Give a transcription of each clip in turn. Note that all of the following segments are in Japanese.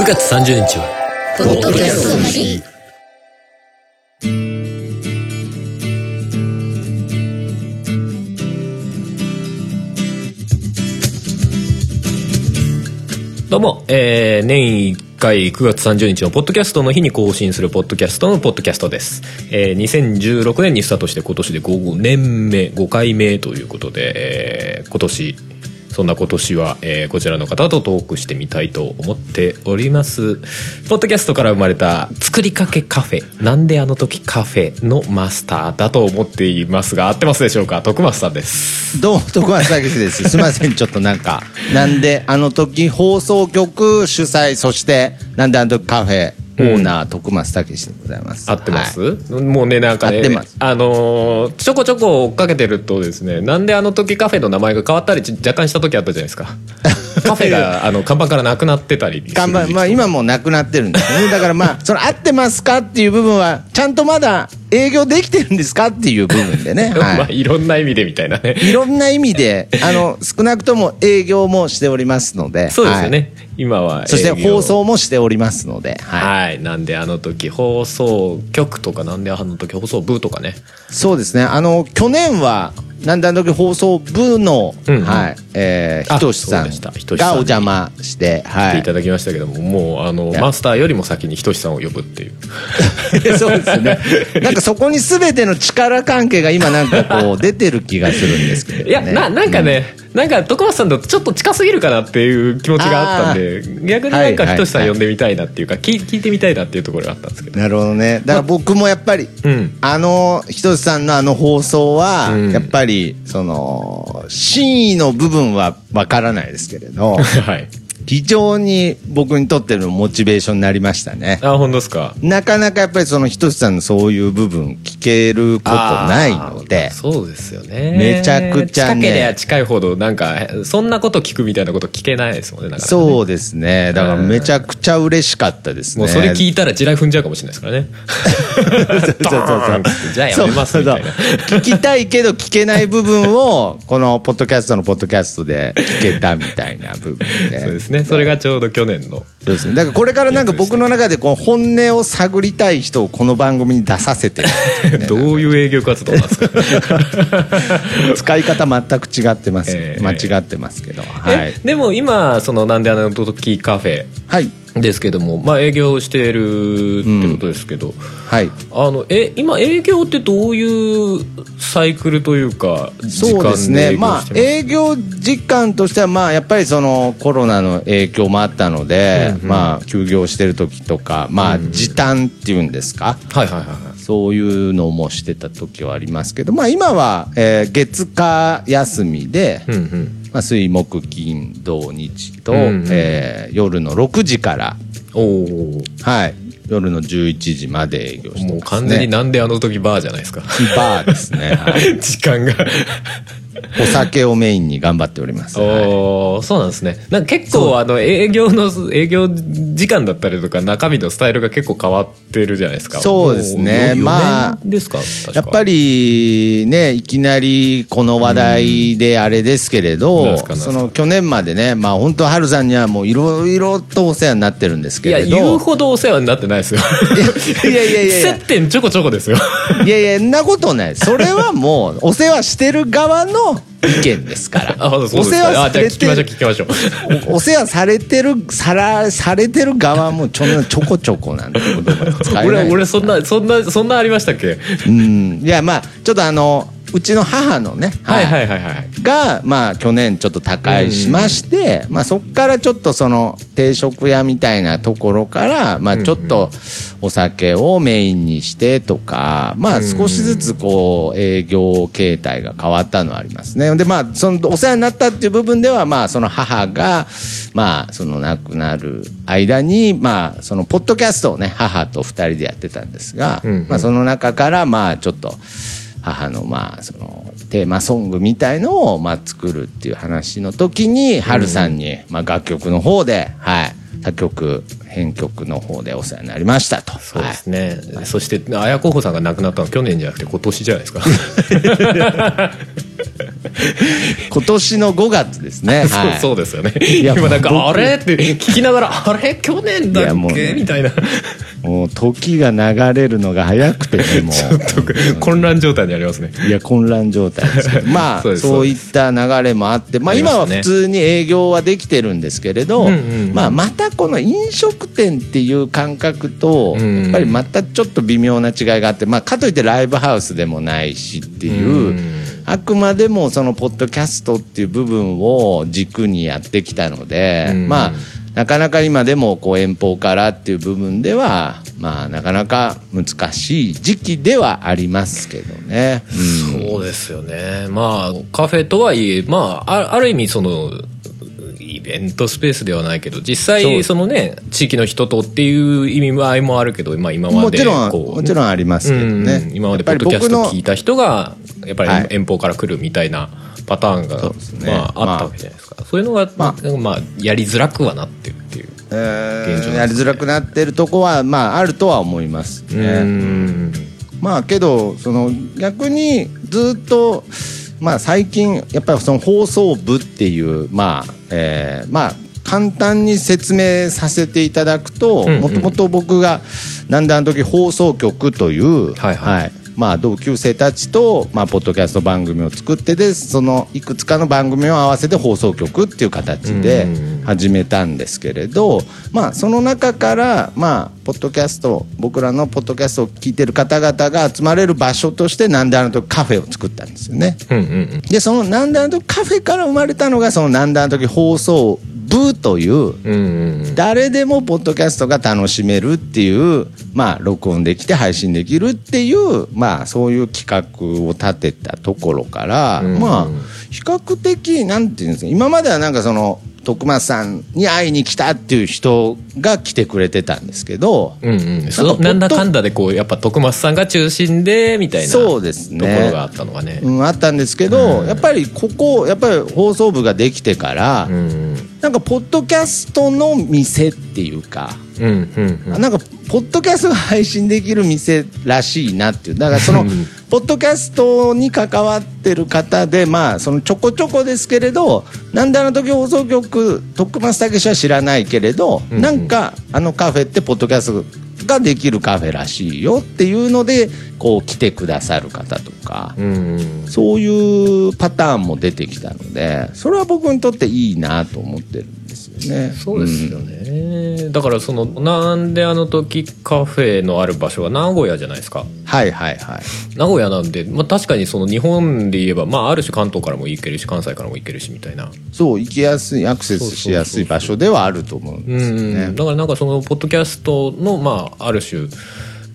9月30日はポッドキャストの日。どうも、えー、年1回9月30日のポッドキャストの日に更新するポッドキャストのポッドキャストです、えー、2016年にスタートして今年で5年目5回目ということで、えー今年そんな今年は、えーこちらの方とトークしてみたいと思っておりますポッドキャストから生まれた作りかけカフェなんであの時カフェのマスターだと思っていますが合ってますでしょうか？徳松さんですどうも、徳松武史です。すみません、ちょっとなんか。なんで、あの時、放送局主催、そして、なんであの時カフェ、オーナー、徳松武史でございます。合ってます、はい。もうねなんかねあのーちょこちょこ追っかけてるとですねなんであの時カフェの名前が変わったりち若干した時あったじゃないですかカフェがあの看板からなくなってたり看板、まあ今もうなくなってるんですね。だからまあ、その合ってますかっていう部分は、ちゃんとまだ営業できてるんですかっていう部分でね。まあはい。いろんな意味でみたいなねいろんな意味で、あの、少なくとも営業もしておりますので。そうですよはい。ね、今はそして放送もしておりますので。はい。はい、なんであの時放送局とかなんであの時放送部とかねそうですね。あの、去年は、なんであの時放送部の、うんうんはい、えー、あひとしさんがお邪魔して、はい来ていた。だきましたけども、もうあのやマスターよりも先にひとしさんを呼ぶっていう そうですね。なんかそこに全ての力関係が今なんかこう 出てる気がするんですけど、ね。いやななんかね、なんか徳松さんとちょっと近すぎるかなっていう気持ちがあったんで逆になんかひとしさん呼んでみたいなっていうか、聞聞いてみたいなっていうところがあったんですけど。なるほどね。だから僕もやっぱり、うん。あの、ひとしさんのあの放送は、うん。やっぱり、その、真意の部分はわからないですけれど、はい非常に僕にとってのモチベーションになりましたね。あ本当ですか？なかなかやっぱりそのひとしさんのそういう部分聞けることないのでそうですよね。めちゃくちゃね。近ければ近いほどなんかそんなこと聞くみたいなこと聞けないですもんねね。そうですね。だからめちゃくちゃ嬉しかったですね。もうそれ聞いたら地雷踏んじゃうかもしれないですからね。そうそうそうじゃあやめますみたいな。そう。そう。聞きたいけど聞けない部分を、このポッドキャストのポッドキャストで聞けたみたいな部分で。そうですねそれがちょうど去年のそうですね。だからこれからなんか僕の中でこう本音を探りたい人をこの番組に出させてね どういう営業活動なんですか？使い方全く違ってます。ええ間違ってますけど。はえい。でも今そのなんであの時カフェはい。ですけどもまあ営業してるってことですけど、はい。あのえ今営業ってどういうサイクルというか時そう間ですね、まあで営業時間としては、まあ、やっぱりそのコロナの影響もあったので、うんうん。まあ、休業してる時とか、まあ、時短っていうんですか、はいはいはいはい。そういうのもしてた時はありますけど、まあ、今は、えー月火休みで、うんうんまあ、水木金土日と、うんうん。えー夜の6時から、おおはい、夜の11時まで営業してます、ね、もう完全になんであの時バーじゃないですか。バーですね、はい。時間が お酒をメインに頑張っております、はいおーそうなんですね。なんか結構あの営業の営業時間だったりとか中身のスタイルが結構変わってるじゃないですか。そうですね。まあですかやっぱりね、いきなりこの話題であれですけれどその去年までね、まあ本当、春さんにはもういろいろとお世話になってるんですいやけれど、言うほどお世話になってないですよ。いやいやいやいや 接点ちょこちょこですよ。いやいや、んなことない。それはもう、お世話してる側の意見ですから。お世話あされて聞きましょうお お世話されてる、さら、されてる側もちょちょこちょこなんて言葉使えない。俺俺そんなそんなそんなありましたっけ？うん。いや、まあ、ちょっとあの、うちの母のね、はいはいはいはい。が、まあ、去年ちょっと他界しまして、まあ、そこからちょっとその定食屋みたいなところから、まあ、ちょっとお酒をメインにしてとか、まあ、少しずつこう営業形態が変わったのはありますね。で、まあ、そのお世話になったっていう部分では、まあ、その母が、まあ、その亡くなる間に、まあ、そのポッドキャストをね、母と二人でやってたんですが、まあ、その中から、まあ、ちょっと、母のまあそのテーマソングみたいのをまあ作るっていう話の時に春さんにまあ楽曲の方ではい。他曲編曲の方でお世話になりましたと。そうですね、そして綾候補さんが亡くなったのは去年じゃなくて今年じゃないですか 今年の5月ですね。そうはい。そうですよね。や今なんか僕あれ？って聞きながらあれ？去年だっけ？みたいな。ちもう時が流れるのが早くてね、もう。ょっと混乱状態にありますね。いや、混乱状態ですけど。まあ、そういった流れもあって、まあ今は普通に営業はできてるんですけれど、まあまたこの飲食店っていう感覚と、うんやっぱりまたちょっと微妙な違いがあって、まあかといってライブハウスでもないしっていう、うんあくまでもそのポッドキャストっていう部分を軸にやってきたので、うん。まあなかなか今でもこう遠方からっていう部分ではまあなかなか難しい時期ではありますけどね。うん。そうですよね。まあカフェとはいえまああある意味そのイベントスペースではないけど実際そのね地域の人とっていう意味合いもあるけど、まあ、今までもちろん、もちろんありますけどね。うん。今までポッドキャスト聞いた人がやっぱはい。り遠方から来るみたいなパターンが、そうですね。まあ、あったわけじゃないですか、そういうのが、ままあまあ、やりづらくはなってるっていう。えー現状ね。やりづらくなってるとこは、まあ、あるとは思いますうね。ん。まあけどその逆にずっとまあ最近やっぱりその放送部っていうまあ、えーまあ簡単に説明させていただくともともと僕がなんであの時放送局という、はい。はいまあ、同級生たちと、まあ、ポッドキャスト番組を作ってでそのいくつかの番組を合わせて放送局っていう形でうん始めたんですけれど、まあ、その中から、まあ、ポッドキャスト僕らのポッドキャストを聞いてる方々が集まれる場所としてなんであの時カフェを作ったんですよね。でそのなんであの時カフェから生まれたのがそのなんであの時放送部という誰でもポッドキャストが楽しめるっていうまあ録音できて配信できるっていうまあそういう企画を立てたところから、うんまあ比較的なんていうんですか今まではなんかその徳松さんに会いに来たっていう人が来てくれてたんですけど、うんうん、そのなんかなんだかんだでこうやっぱ徳松さんが中心でみたいなそうですね。ところがあったのがね。うん、あったんですけど、うん。やっぱりここやっぱり放送部ができてから、うんなんかポッドキャストの店っていうか、うんうんうん。なんかポッドキャストが配信できる店らしいなっていう。だからそのうん。ポッドキャストに関わってる方でまあそのちょこちょこですけれどなんであの時放送局徳松武史は知らないけれど、うんうん。なんかあのカフェってポッドキャストができるカフェらしいよっていうのでこう来てくださる方とか。そういうパターンも出てきたのでそれは僕にとっていいなと思ってるんですよね。そうですよね、だからそのなんであの時カフェのある場所は名古屋じゃないですかうんはいはいはい。名古屋なんで、まあ、確かにその日本で言えば、まあ、ある種関東からも行けるし関西からも行けるしみたいなそう行きやすいアクセスしやすい場所ではあると思うんうですよね。んだからなんかそのポッドキャストの、まあ、ある種、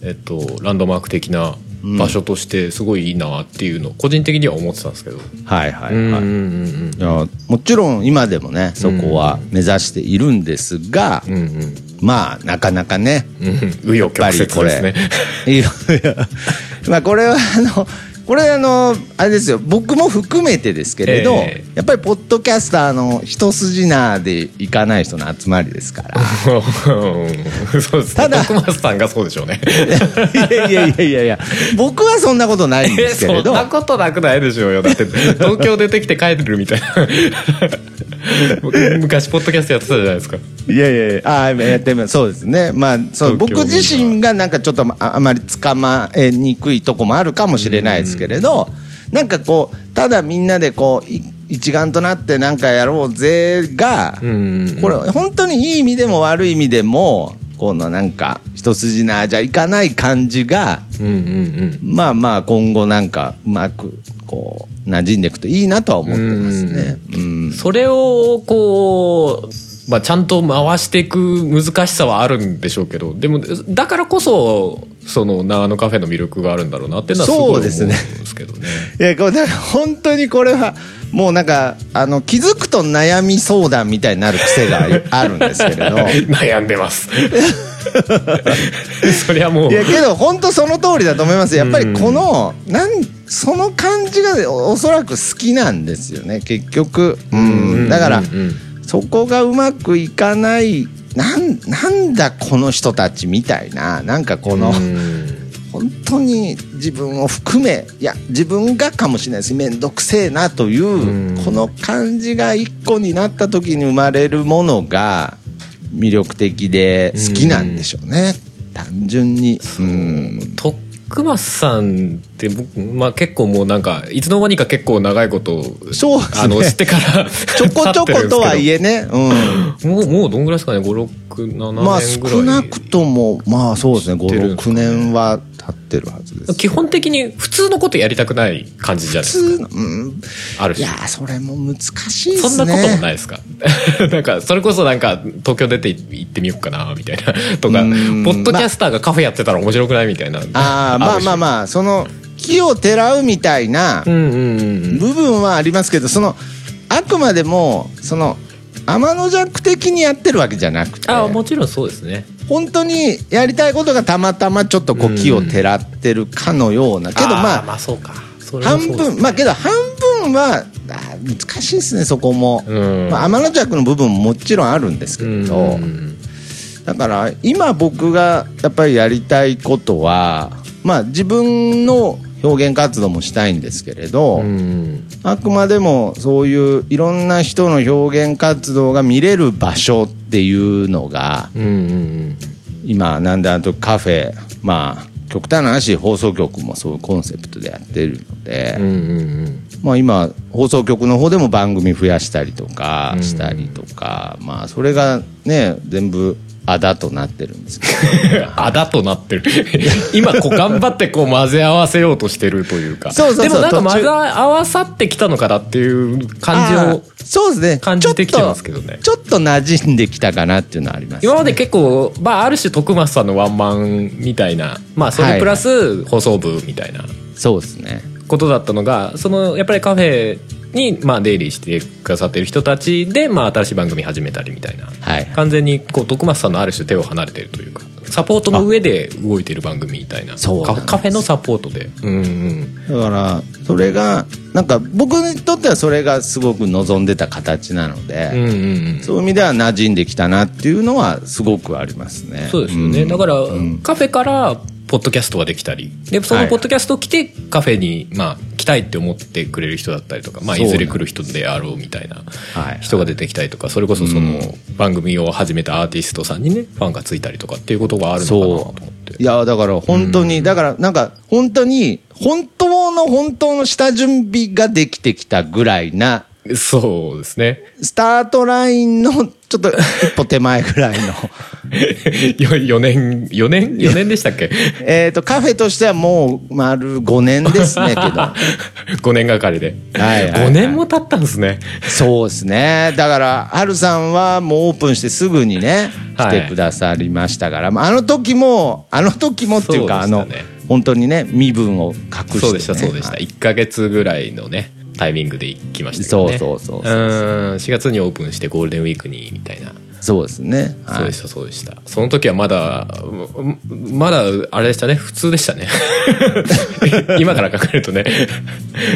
えっと、ランドマーク的な場所としてすごいいいなっていうのを個人的には思ってたんですけど、はいはいはい。いやもちろん今でもねそこは目指しているんですが、うんうん。まあなかなかね紆余曲折ですね。まあこれはあのこれあのあれですよ。僕も含めてですけれど、ええ。やっぱりポッドキャスターの一筋縄でいかない人の集まりですから。う んそうですね。ただ徳松さんがそうでしょうね。いやいやいやいやいや。僕はそんなことないんでえすけれど。そんなことなくないでしょうよ。だって東京出てきて帰るみたいな。昔ポッドキャストやってたじゃないですか。いやいやいや。ああやってみそうですね。まあそう僕自身がなんかちょっとああまり捕まえにくいとこもあるかもしれないですけれど、なんかこうただみんなでこうい一丸となってなんかやろうぜが、うん。これ本当にいい意味でも悪い意味でもこのなんか一筋縄じゃいかない感じがうんうんうん。まあまあ今後なんかうまくこう馴染んでいくといいなとは思ってますね。うん。それをこう、まあ、ちゃんと回していく難しさはあるんでしょうけどでもだからこそその長野カフェの魅力があるんだろうなっていうのはすごい思うんですけどね。いやこれ本当にこれはもうなんかあの気づくと悩み相談みたいになる癖があ るんですけれど。悩んでます。そりゃもう。いやけど本当その通りだと思います。やっぱりこのなんその感じがおおそらく好きなんですよね結局。うん。だからうんうんそこがうまくいかないなんなんだこの人たちみたいななんかこのうん。本当に自分を含めいや自分がかもしれないです。面倒くせえなという、うん。この感じが一個になった時に生まれるものが魅力的で好きなんでしょうね、単純に。うん。徳松さんって僕、まあ、結構もうなんかいつの間にか結構長いことそうね。あの知ってから ちょこちょことはいええね、うん、もうもうどんぐらいですかね？567年ぐらい、まあ少なくともまあそうですね。知ってるんです56かね年は経ってるはずです。基本的に普通のことやりたくない感じじゃないですか。普通のうん。ある種。いやーそれも難しいですね。そんなこともないですか。なんかそれこそなんか東京出て行ってみようかなみたいな。とかポうん。ッドキャスターがカフェやってたら面白くないみたいな。ああまあまあまあその木をてらうみたいな部分はありますけどそのあくまでもその天の弱的にやってるわけじゃなくてああもちろんそうですね。本当にやりたいことがたまたまちょっとこう木をてらってるかのようなけどまあまあそうか。それも半分まあけど半分は難しいですねそこも、うん。まあ、天の弱の部分ももちろんあるんですけうんど、うん。だから今僕がやっぱりやりたいことはまあ自分の表現活動もしたいんですけれど、うん。あくまでもそういういろんな人の表現活動が見れる場所っていうのがうんうん今なんであとカフェまあ極端な話放送局もそういうコンセプトでやってるので、うんうんうん。まあ今放送局の方でも番組増やしたりとかうんしたりとか、まあそれがね全部あだとなってるんですけど。あだとなってる。今こう頑張ってこう混ぜ合わせようとしてるというか。そうそうそう。でもなんか混ぜ合わさってきたのかなっていう感じをそうですね。感じてきてますけどね。ちょっと馴染んできたかなっていうのはあります、ね、今まで結構、まあ、ある種徳松さんのワンマンみたいなまあそれプラス放送部みたいなそうですね。ことだったのがそのやっぱりカフェにまあ出入りしてくださってる人たちでまあ新しい番組始めたりみたいな。はい。完全にこう徳松さんのある種手を離れてるというかサポートの上で動いてる番組みたいな。そうカカフェのサポートで。うんうんだからそれがなんか僕にとってはそれがすごく望んでた形なので、うんうんうん。そういう意味では馴染んできたなっていうのはすごくありますね。そうですよね、ん。だから、うん。カフェからポッドキャストができたり。でそのポッドキャストを来てカフェに、まあ、来たいって思ってくれる人だったりとか、まあ、いずれ来る人であろうみたいなはい。人が出てきたりとかそれこそその番組を始めたアーティストさんにねファンがついたりとかっていうことがあるのかなと思って。いやだから本当に、だからなんか本当に本当の本当の下準備ができてきたぐらいなそうですね。スタートラインのちょっと一歩手前ぐらいの 4年4年？4年でしたっけ？えっとカフェとしてはもう丸5年ですね けど。5年がかりで、はいはいはい。5年も経ったんですね。そうですね。だからハルさんはもうオープンしてすぐにねはい。来てくださりましたから、まああの時もあの時もっていうかあの本当にね身分を隠して、ね、そうでしたそうでした、はい。1か月ぐらいのねタイミングで行きましたけどね。そうそうそうそうう。ん4月にオープンしてゴールデンウィークにみたいなそうですね、はい。そうでしたそうでした。その時はまだうんまだあれでしたね。普通でしたね。今から考えるとね。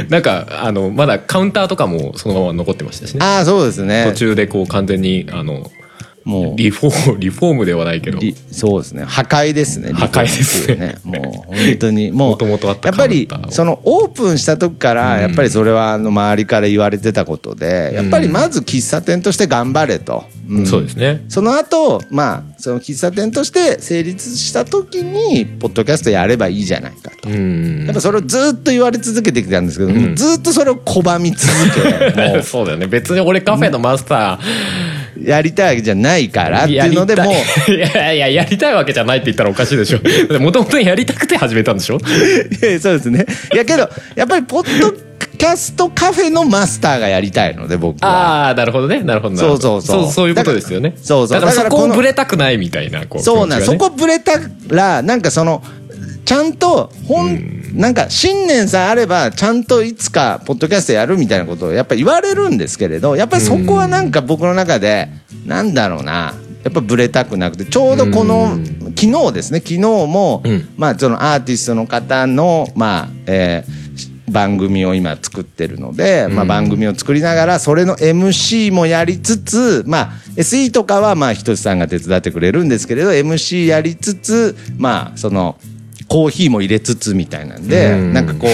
なんかあのまだカウンターとかもそのまま残ってましたしね。ああそうですね。途中でこう完全にあのもう。リフォーム リフォームではないけど。りそうですね。破壊ですね。破壊ですね。もう本当に。もう元々あったやっぱりそのオープンした時からやっぱりそれはあの周りから言われてたことでやっぱりまず喫茶店として頑張れと、うん。そうですね。その後まあその喫茶店として成立した時にポッドキャストやればいいじゃないかと。うん。やっぱそれをずっと言われ続けてきたんですけど、ん。ずっとそれを拒み続けもう。そうだよね。別に俺カフェのマスタやりたいわけじゃないからーっていうのでもうい。いやいややりたいわけじゃないって言ったらおかしいでしょ。もともとやりたくて始めたんでしょ。そうですね。いやけど、やっぱりポッドキャストカフェのマスターがやりたいので、僕は。ああなるほどね。なるほどそうそうそう。そうそういうことですよね。そうそう。だからそこをぶれたくないみたいなこうそうなん、ね。こぶれたら、なんかその、ちゃんと、ほん、なんか信念さえあれば、ちゃんといつか、ポッドキャストやるみたいなことをやっぱ言われるんですけれど、やっぱりそこはなんか僕の中で、なんだろうな、やっぱぶれたくなくて、ちょうどこの、昨日ですね、昨日も、うん。まあそのアーティストの方の、まあ、えー番組を今作ってるので、まあ、番組を作りながらそれの MC もやりつつ、まあ、SE とかはまあひとしさんが手伝ってくれるんですけれど MC やりつつまあそのコーヒーも入れつつみたいなんで、うん。なんかこう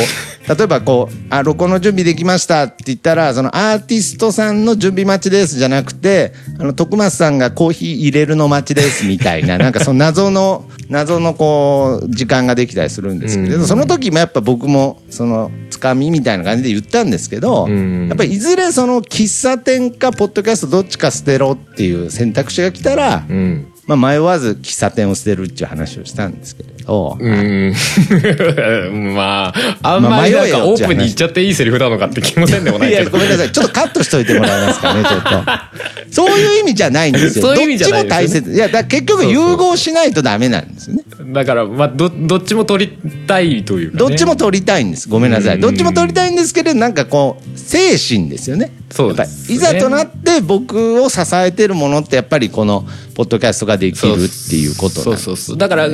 例えばこう「あ録音の準備できました」って言ったらそのアーティストさんの準備待ちですじゃなくてあの徳松さんがコーヒー入れるの待ちですみたいな なんかその謎の謎のこう時間ができたりするんですけれど、うん。その時もやっぱ僕もそのつかみみたいな感じで言ったんですけど、うん。やっぱりいずれその喫茶店かポッドキャストどっちか捨てろっていう選択肢が来たら、うん。まあ、迷わず喫茶店を捨てるっていう話をしたんですけれど、うん まああんまりなんかオープンに言っちゃっていいセリフなのかって気もせんでもないいや、けどごめんなさい。ちょっとカットしといてもらえますかね、ちょっと。そういう意味じゃないんですよ。そういう意味じゃないどっちも大切。いや、だ結局融合しないとダメなんですよね。だからまあどどっちも取りたいというか、ね、どっちも取りたいんです。ごめんなさい。うんどっちも取りたいんですけど、なんかこう、精神ですよね。そうね。いざとなって僕を支えてるものって、やっぱりこの、ポッドキャストができるっていうことなんです。そうそうそう。だから、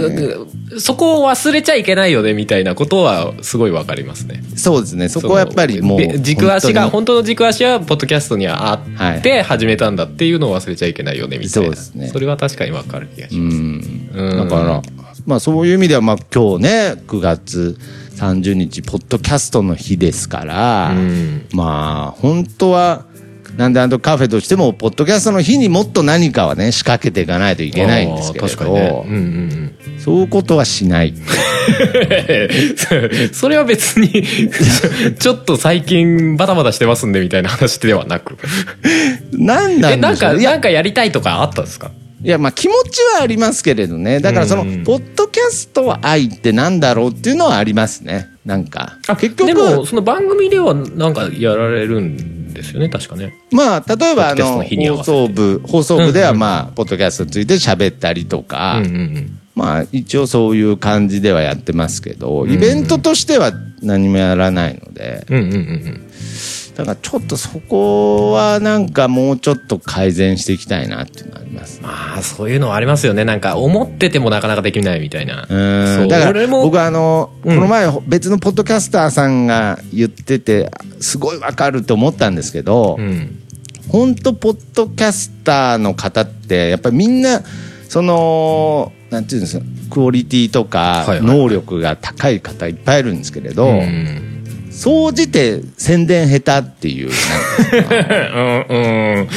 そこを忘れちゃいけないよねみたいなことはすごいわかりますね。そうですね。そこはやっぱりもう。べ軸足が本本当の軸足はポッドキャストにはあはって始めたんだっていうのを忘れちゃいけないよねみたいな。そうですね。それは確かにわかる気がします、うん。だから、まあそういう意味では、まあ今日ね、9月30日、ポッドキャストの日ですから、うん。まあ本当は、なんであのカフェとしても、ポッドキャストの日にもっと何かはね、仕掛けていかないといけないんですけど、うんうんそういうことはしない。う んそれは別に ちょっと最近バタバタしてますんでみたいな話ではなく。なんなんかんでしょういやなんかやりたいとかあったんですか？いや、まあ気持ちはありますけれどね。だからその、うん。ポッドキャストは愛ってなんだろうっていうのはありますね。なんか。結局、でもその番組ではなんかやられるんですよね確かね。まあ、例えばあの、放送部、放送部ではまあ、ポッドキャストについて喋ったりとか、うんうんうん。まあ、一応そういう感じではやってますけど、イベントとしては何もやらないので、うんうんうんうんだからちょっとそこはなんかもうちょっと改善していきたいなっていうのはありますね。まあそういうのはありますよね。なんか思っててもなかなかできないみたいな。うん。だから僕はあの、うん。この前別のポッドキャスターさんが言っててすごいわかると思ったんですけど、うん。本当ポッドキャスターの方ってやっぱりみんなそのなんていうんですかクオリティとか能力が高い方いっぱいいるんですけれど、うん総じて宣伝下手っていう。うん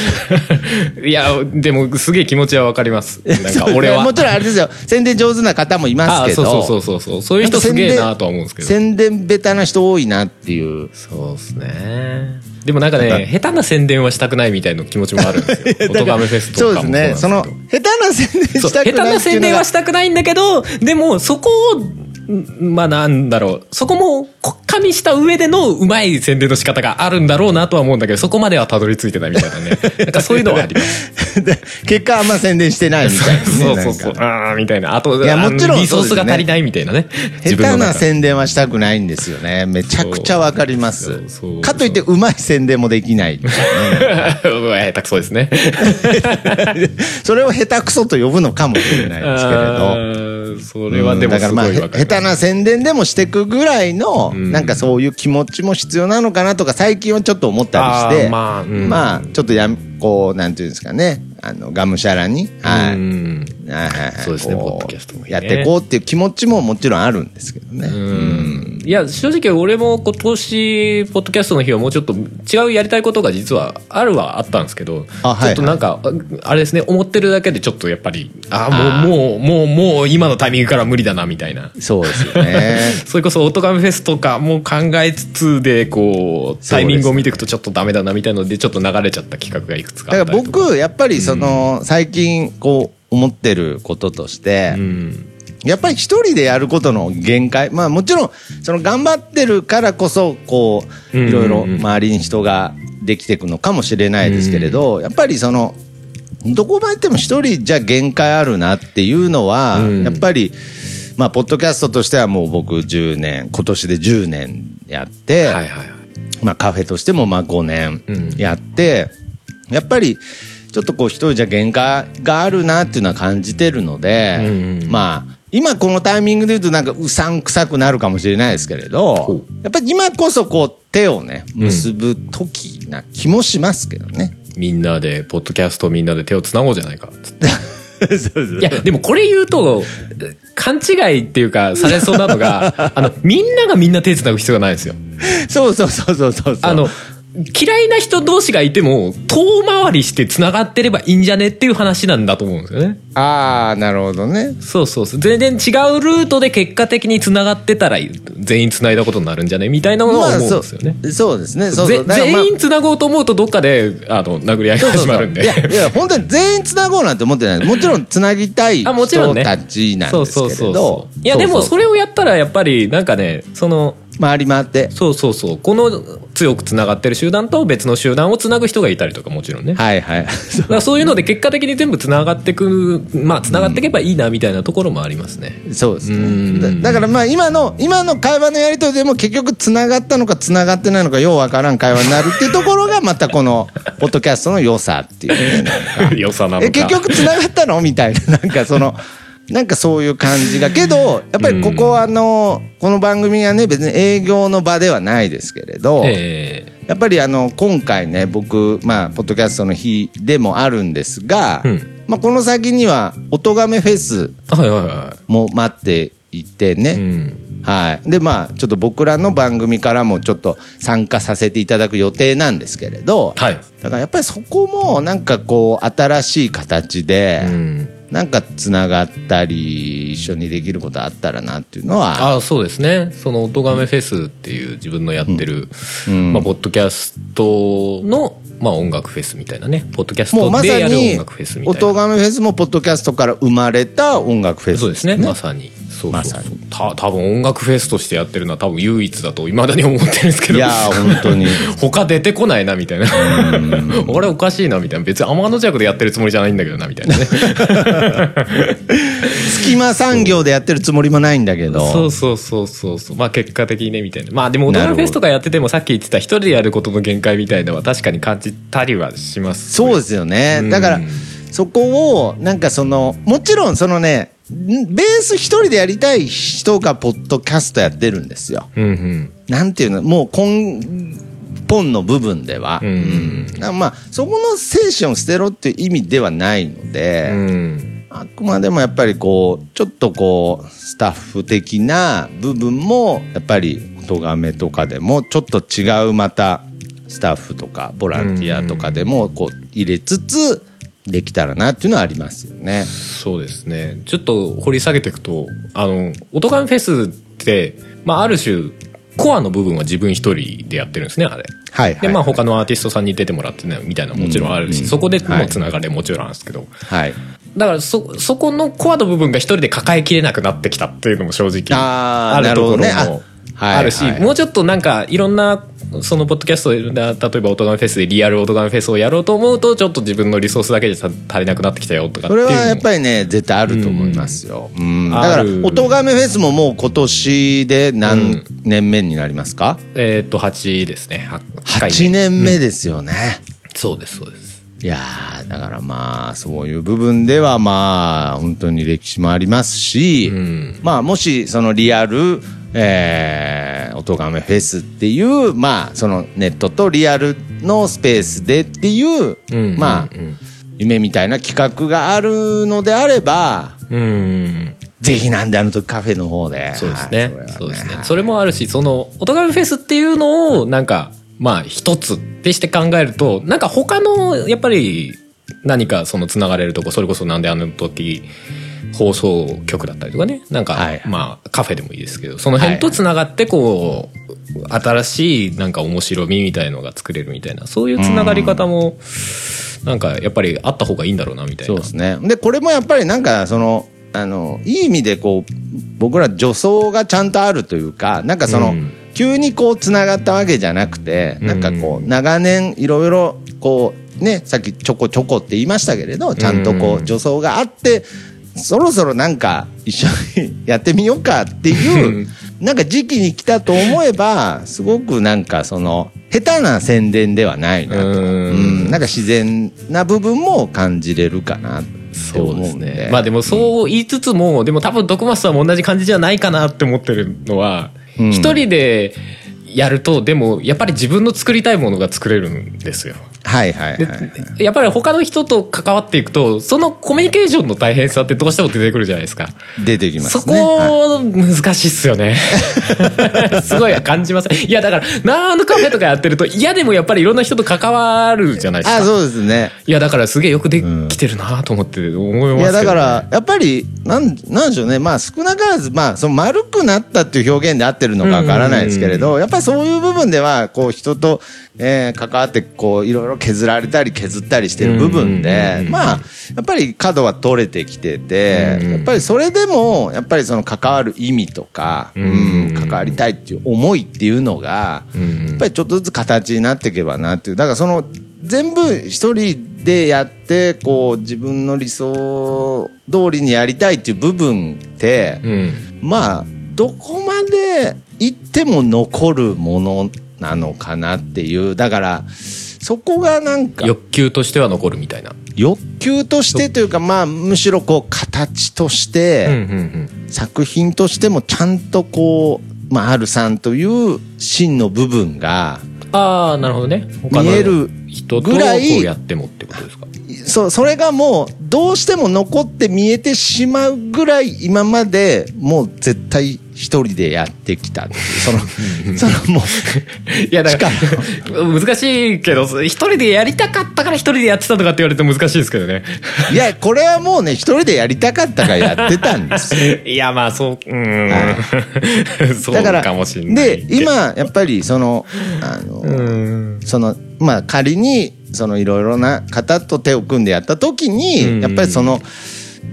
うん。いやでもすげえ気持ちはわかります。なんか 俺は。もちろんあれですよ。宣伝上手な方もいますあけど。そうそうそうそう。そういう人すげえなとは思うんですけど。宣伝下手な人多いなっていう。そうですね。でもなんかね下手な宣伝はしたくないみたいな気持ちもあるんですよ「おとがめフェス」とそうですね。その下手な宣伝したくない下手な宣伝はしたくないんだけどでもそこをんまあなんだろう。そこもこ加味した上でのうまい宣伝の仕方があるんだろうなとは思うんだけどそこまではたどり着いてないみたいなね。なんかそういうのはあります。で結果あんま宣伝してないみたいなね そうそうそう。ああみたいな。あといやもちろんリソースが足りないみたいなね。下手な宣伝はしたくないんですよね。めちゃくちゃわかります。かといってうまい宣伝もできない うわ下手くそ。ですねそれを下手くそと呼ぶのかもしれないですけれあどーそれはでもすごいわかります。下手な宣伝でもしていくぐらいの、ん。なんかそういう気持ちも必要なのかなとか最近はちょっと思ったりしてまあうん。まあちょっとやこうなんていうんですかね。あのがむしゃらに、はい。うんはいはいはい。そうですね。こポッドキャストもね。やっていこうっていう気持ちももちろんあるんですけどね。うん。いや正直俺も今年ポッドキャストの日はもうちょっと違うやりたいことが実はあるはあったんですけどあはいちょっとなんかああれですね思ってるだけでちょっとやっぱりああもうもうもうもう今のタイミングから無理だなみたいな。そうですよね。それこそオトガメフェスとかも考えつつでこうタイミングを見ていくとちょっとダメだなみたいなのでちょっと流れちゃった企画がいくつかあだから僕やっぱりその、最近こう思ってることとして、うん。やっぱり一人でやることの限界まあもちろんその頑張ってるからこそこううんいろいろ周りに人ができていくのかもしれないですけれど、やっぱりそのどこまで行っても一人じゃ限界あるなっていうのは、うん。やっぱりまあポッドキャストとしてはもう僕10年今年で10年やって、はいはいはい。まあ、カフェとしてもまあ5年うん。やって、やっぱりちょっとこう一人じゃ限界があるなっていうのは感じてるので、うんうんまあ今このタイミングで言うとなんかうさんくさくなるかもしれないですけれほどやっぱり今こそこう手をね結ぶ時な気もしますけどね。みんなでポッドキャストみんなで手をつなごうじゃないかつっていや、でもこれ言うと、勘違いっていうか、されそうなのが、あの、みんながみんな手伝う必要がないんですよ。そうそうそうそうそうそう。あの、嫌いな人同士がいても、遠回りして繋がってればいいんじゃねっていう話なんだと思うんですよね。ああ、なるほどね。そうそうそう。全然違うルートで結果的に繋がってたら、全員繋いだことになるんじゃねみたいなのは思うんですよね。そうそうですね。そうそぜう。まあ全員繋ごうと思うとどっかで、あの、殴り合いが始まるんで。いや、いや、本当に全員つなごうなんて思ってない。もちろんつなぎたい あもちろんね人たちなんですけれど。いやでもそれ、れをやったらやっぱりなんかねその回り回って。そうそうそう。この強くつながってる集団と別の集団をつなぐ人がいたりとかもちろんね、はいはい。だからそういうので結果的に全部つながってくまあつながっていけばいいなみたいなところもありますね、そうですうん。ね。だだからまあ今の、今の会話のやりとりでも結局つながったのかつながってないのかようわからん会話になるっていうところがまたこの、ポッドキャストの良さっていう。良さなのか。え結局つながったの？みたいな。なんかその なんかそういう感じがけどやっぱりここはあの、この番組はね別に営業の場ではないですけれど、えやっぱりあの今回ね僕まあポッドキャストの日でもあるんですが、うん。まあ、この先には「おとがめフェスえはいはいは」も待っていてい、ね、うん、はい、でまあちょっと僕らの番組からもちょっと参加させていただく予定なんですけれど、はい、だからやっぱりそこもなんかこう新しい形で、うん、なんかつながったり一緒にできることあったらなっていうのは。ああそうですね。その「おとがめフェス」っていう自分のやってる、うん。まあ、ポッドキャストの、まあ、音楽フェスみたいなね。ポッドキャストでやる音に楽フェスみ「おたいな。とがめフェス」もポッドキャストから生まれた音楽フェスそうですね。まさにそうまさそう。た多分音楽フェスとしてやってるのは多分唯一だといまだに思ってるんですけど。いやー本当に。他出てこないなみたいな。俺おかしいなみたいな。別に天の弱でやってるつもりじゃないんだけどなみたいなね。隙間産業でやってるつもりもないんだけど。そうそうそうそうそう。まあ結果的にねみたいな。まあでも音なるほど楽フェスとかやっててもさっき言ってた一人でやることの限界みたいなのは確かに感じたりはします。そうですよね。うんだからそこをなんかそのもちろんそのねんベース一人でやりたい人がポッドキャストやってるんですよ。うんうん。なんていうの？もう根本の部分では、うんだからまあそこの精神を捨てろっていう意味ではないので、うん。あくまでもやっぱりこうちょっとこうスタッフ的な部分もやっぱり音がめとかでもちょっと違うまたスタッフとかボランティアとかでもこう入れつつできたらなっていうのはありますよね。そうですね。ちょっと掘り下げていくとあの音ガンフェスって、まあ、ある種コアの部分は自分一人でやってるんですねあれ。はいはい、でまあ他のアーティストさんに出てもらってねみたいなのもちろんあるし、うん。そこではいもつながりもちろんあるんですけど、はい。だからそそこのコアの部分が一人で抱えきれなくなってきたっていうのも正直あるところもね。あはいあるし、はいもうちょっとなんかいろんなそのポッドキャストで例えばオトガンフェスでリアルオトガンフェスをやろうと思うとちょっと自分のリソースだけじゃ足りなくなってきたよとかそれはやっぱりね絶対あると思いますよ。うん。だから音がめフェスももう今年で何年目になりますか、えーっと8ですね。は8年目ですよね。そうですそうです。いやーだからまあそういう部分ではまあ本当に歴史もありますし、ん。まあもしそのリアル、えー、音がめフェスっていうまあそのネットとリアルのスペースでっていう、うんまあ、うん夢みたいな企画があるのであればうんうんぜひなんであの時カフェの方でそうですねはい。そうですね。それもあるし、その、おとがめフェスっていうのを、なんか、まあ、一つってして考えると、なんか他の、やっぱり、何かそのつながれるとこ、それこそなんであの時、放送局だったりとかね。なんか、はいまあ、カフェでもいいですけど、その辺とつながって、こう、新しい、なんか面白みみたいのが作れるみたいな、そういうつながり方も、なんか、やっぱりあった方がいいんだろうな、みたいな。そうですね。で、これもやっぱりなんか、その、あの、いい意味でこう、僕ら助走がちゃんとあるというか、なんかその、うん急にこう、つながったわけじゃなくて、なんかこう、長年いろいろ、こう、ね、さっきちょこちょこって言いましたけれど、ちゃんとこうんう、助走があって、そろそろなんか一緒にやってみようかっていう、なんか時期に来たと思えば、すごくなんかその、下手な宣伝ではないなと。うんうんなんか自然な部分も感じれるかなってそう思うんで。ですね。まあでもそう言いつつも、でも多分徳松さんも同じ感じじゃないかなって思ってるのは、うん一人でやると、でもやっぱり自分の作りたいものが作れるんですよ。はいはいはい、ではい。やっぱり他の人と関わっていくと、そのコミュニケーションの大変さってどうしても出てくるじゃないですか。出てきますそね。はいこ、難しいっすよね。すごい感じます。いや、だから、ナーのカフェとかやってると、嫌でもやっぱりいろんな人と関わるじゃないですあ、か。そうですね。いや、だからすげえよくできてるなと思って思いますねいや、だから、やっぱり、なん、なんでしょうね。まあ、少なからず、まあ、その丸くなったっていう表現で合ってるのかわからないですけれど、やっぱりそういう部分では、こう、人と、えー関わって、こう、いろいろ削られたり削ったりしてる部分で、まあ、やっぱり角は取れてきてて、やっぱりそれでも、やっぱりその関わる意味とか、うん、関わりたいっていう思いっていうのが、やっぱりちょっとずつ形になっていけばなっていう。だからその、全部一人でやって、こう、自分の理想通りにやりたいっていう部分って、まあ、どこまで行っても残るものなのかなっていう。だから、そこがなんか、欲求としては残るみたいな。欲求としてというか、まあ、むしろこう、形として。作品としてもちゃんとこう、まあ、R さんという真の部分が、ああ、なるほどね。見えるぐらいうやってもってことですか？そう、それがもう、どうしても残って見えてしまうぐらい、今までもう絶対一人でやってきた。その、そのもう、いや、だから、難しいけど、一人でやりたかったから一人でやってたとかって言われて難しいですけどね。いや、これはもうね、一人でやりたかったからやってたんですよ。いや、まあ、そう、うーん。は そうだかもしれないけでど。、今、やっぱり、その、あの、うん。その、まあ、仮に、そのいろいろな方と手を組んでやった時うんに、やっぱりその、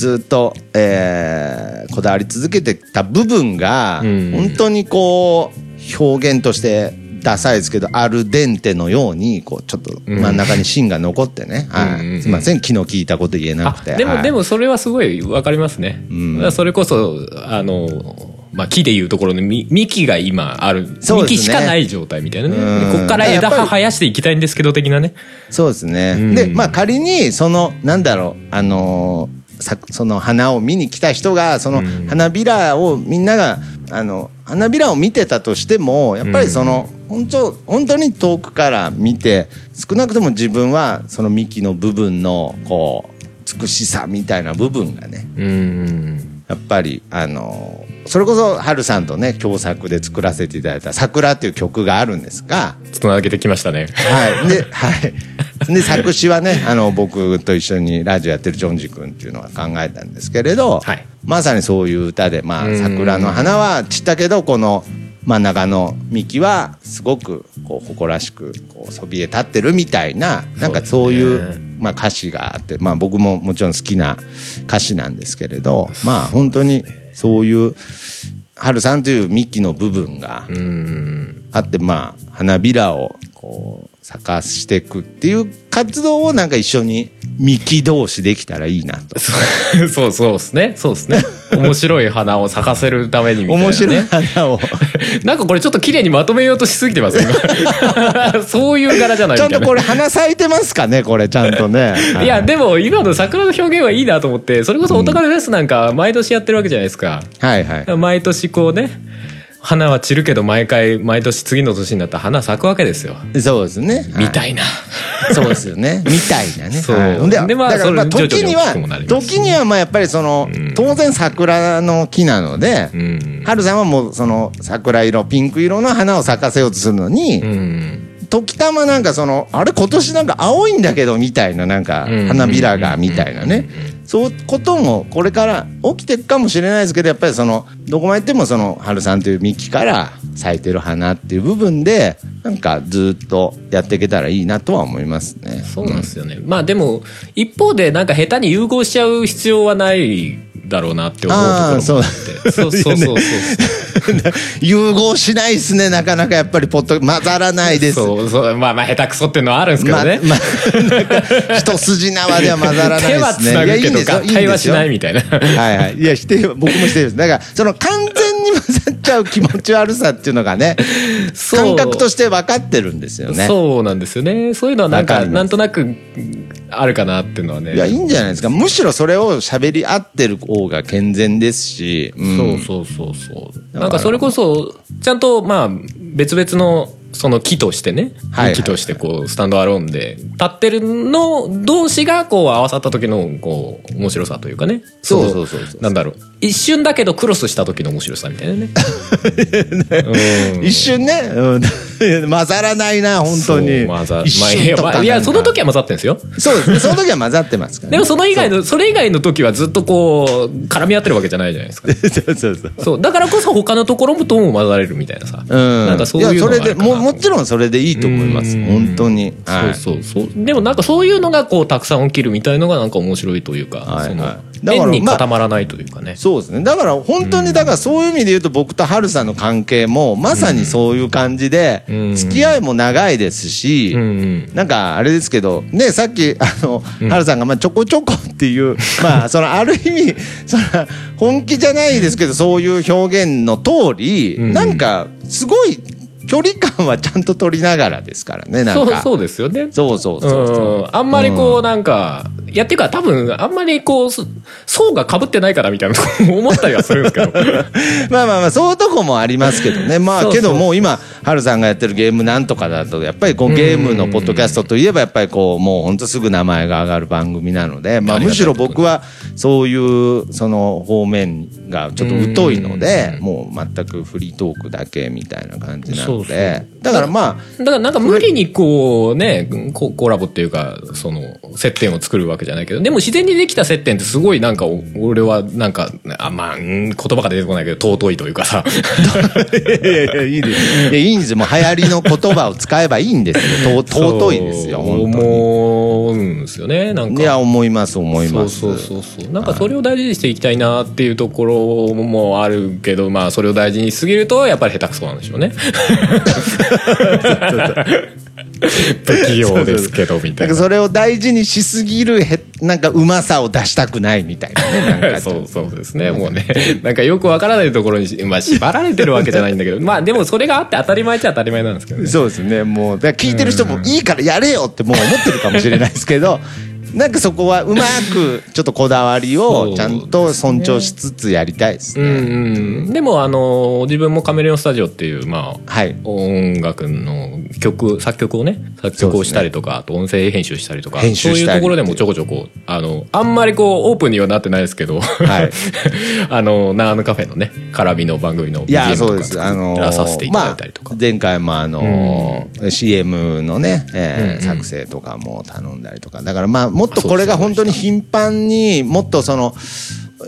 ずっと、えーこだわり続けてた部分が、うん本当にこう、表現として、ダサいですけど、アルデンテのように、こう、ちょっと真ん中に芯が残ってね。はい。うんうんうんすいません、昨日聞いたこと言えなあくて。でも、はいでもそれはすごいわかりますね。んだからそれこそ、あの、まあ、木でいうところのみ幹が今ある、ね幹しかない状態みたいなね。こっから枝葉生やしていきたいんですけど、的なね。そうですね。うんで、まあ仮に、その、なんだろう、あのーさその花を見に来た人が、そのうん花びらをみんなが、あの、花びらを見てたとしても、やっぱりその、本当、本当に遠くから見て、少なくとも自分は、その幹の部分の、こう、美しさみたいな部分がね、うん。やっぱり、あのーそれこそ、春さんとね、共作で作らせていただいた、桜っていう曲があるんですが、つなげてきましたね。はい。で、はい。で、作詞はね、あの、僕と一緒にラジオやってるジョンジ君っていうのが考えたんですけれど、はいまさにそういう歌で、まあ、うん桜の花は散ったけど、この真ん中の幹は、すごく、こう、誇らしく、こう、そびえ立ってるみたいな、なんかそういう、ねまあ歌詞があって、まあ僕ももちろん好きな歌詞なんですけれど、まあ本当にそういう、春さんという幹の部分が、うん。あって、まあ、花びらを、こう、咲かしていくっていう活動をなんか一緒に幹同士できたらいいなと。そうそうそうですね。そうですね。面白い花を咲かせるためにみたいな、ね。面白い花を。なんかこれちょっと綺麗にまとめようとしすぎてます今 そういう柄じゃない。ちゃんとこれ花咲いてますかねこれちゃんとね。いや、でも今の桜の表現はいいなと思って、それこそお宝フェスなんか毎年やってるわけじゃないですか。はいはい。毎年こうね、花は散るけど毎回、毎年次の年になったら花咲くわけですよ。そうですね。みたいな。そうですよね。みたいなね。そうはいで、でまあだからまあ時には時にはまあやっぱりその、当然桜の木なので、うん。春さんはもうその桜色、ピンク色の花を咲かせようとするのに、うん。時たまなんかその、あれ今年なんか青いんだけどみたいななんかうん花びらがみたいなね。そういうこともこれから起きていくかもしれないですけど、やっぱりその、どこまで行ってもその、春さんという幹から咲いてる花っていう部分で、なんかずっとやっていけたらいいなとは思いますね。そうなんですよね。まあでも、一方でなんか下手に融合しちゃう必要はないだろうなって思うところもあって。あーそうそうそうそうそう。融合しないですね、なかなかやっぱりポット、混ざらないです。そうそう。まあまあ下手くそっていうのはあるんですけどね。ま、ま、一筋縄では混ざらないですね。手はつなぐけどんですよ合体はしないみたいな。はいはい。いや、否定、僕も否定です。だから、その完全に混ざっちゃう気持ち悪さっていうのがね、感覚として分かってるんですよね。そうなんですよね。そういうのはなんか、なんとなくあるかなっていうのはね。いや、いいんじゃないですか。むしろそれを喋り合ってる方が健全ですし、うんそうそうそうそう。らなんかそれこそ、ちゃんとまあ、別々のその木としてね、はいはい木としてこう、スタンドアローンで立ってるの同士がこう合わさった時のこう、面白さというかね。そうのそうそうそうなんだろう。一瞬だけどクロスした時の面白さみたいなね。うん一瞬ね、うん 混ざらないな、本当に。混ざ一まあいやその時は混ざってるんですよ。そうですね、その時は混ざってますから、ね。でもその以外の、それ以外の時はずっとこう、絡み合ってるわけじゃないじゃないですか。そうそうそう。そう。だからこそ他のところもとも混ざれるみたいなさ。うん。なんかそういうのや、それで、があるかなも、もちろんそれでいいと思います。うん本当に。はいそうそうそう。でもなんかそういうのがこうたくさん起きるみたいのがなんか面白いというか、はいそのはいだから変にまあ固まらないというかね。そうですね。だから本当に、だからそういう意味で言うと僕とハルさんの関係もまさにそういう感じで、うん付き合いも長いですし、うんうん。なんかあれですけど、ね、さっき、あの、ハルさんが、まあ、ちょこちょこっていう、まあ、その、ある意味、その、本気じゃないですけど、そういう表現の通り、うんなんか、すごい、距離感はちゃんと取りながらですからね、なんか。そうそうですよね。そうそうそうあんまりこうなんか、いやっていうか多分あんまりこうす層が被ってないからみたいな 思ったりはするんですけど。まあまあまあ、そういうとこもありますけどね。まあ、けどもう今、ハルさんがやってるゲームなんとかだと、やっぱりこうゲームのポッドキャストといえば、やっぱりこう、もう本当すぐ名前が上がる番組なので、まあむしろ僕はそういう、その方面がちょっと疎いので、もう全くフリートークだけみたいな感じなので、だからまあ、だからなんか無理にこうねココラボっていうかその接点を作るわけじゃないけどでも自然にできた接点ってすごいなんかお俺はなんかあまあうん言葉が出てこないけど尊いというかさいやいや、いいです。いや、いいんですよ。もう流行りの言葉を使えばいいんですよ。と 尊いですよ、本当に。思うんですよねなんかいや、思います、思います。そうそうそうそうなんかそれを大事にしていきたいなっていうところもあるけどまあそれを大事にしすぎるとやっぱり下手くそなんでしょうね 不器用ですけどみたなないんかそれを大事にしすぎるへ、なんかうまさを出したくないみたいなね。なんか そうそうですねもうねなんかよくわからないところにし、まあ、縛られてるわけじゃないんだけど まあでもそれがあって当たり前っちゃ当たり前なんですけどねそうですね。もう、だ聞いてる人もいいからやれよってもう思ってるかもしれないですけど、なんかそこはうまくちょっとこだわりをちゃんと尊重しつつやりたいですうんね。うんでもあの自分もカメレオンスタジオっていうまあはい。音楽の曲作曲をね作曲をしたりとか、あと音声編集したりとかそういうところでもちょこちょこあのあんまりこうオープンにはなってないですけど、はい あのナーヌカフェのね絡みの番組の BGM。とか作あのらさせていただいたりとか、まあ、前回もあのー CM のね、えーうんうん作成とかも頼んだりとか。だからまあ、もっとこれが本当に頻繁にもっとその、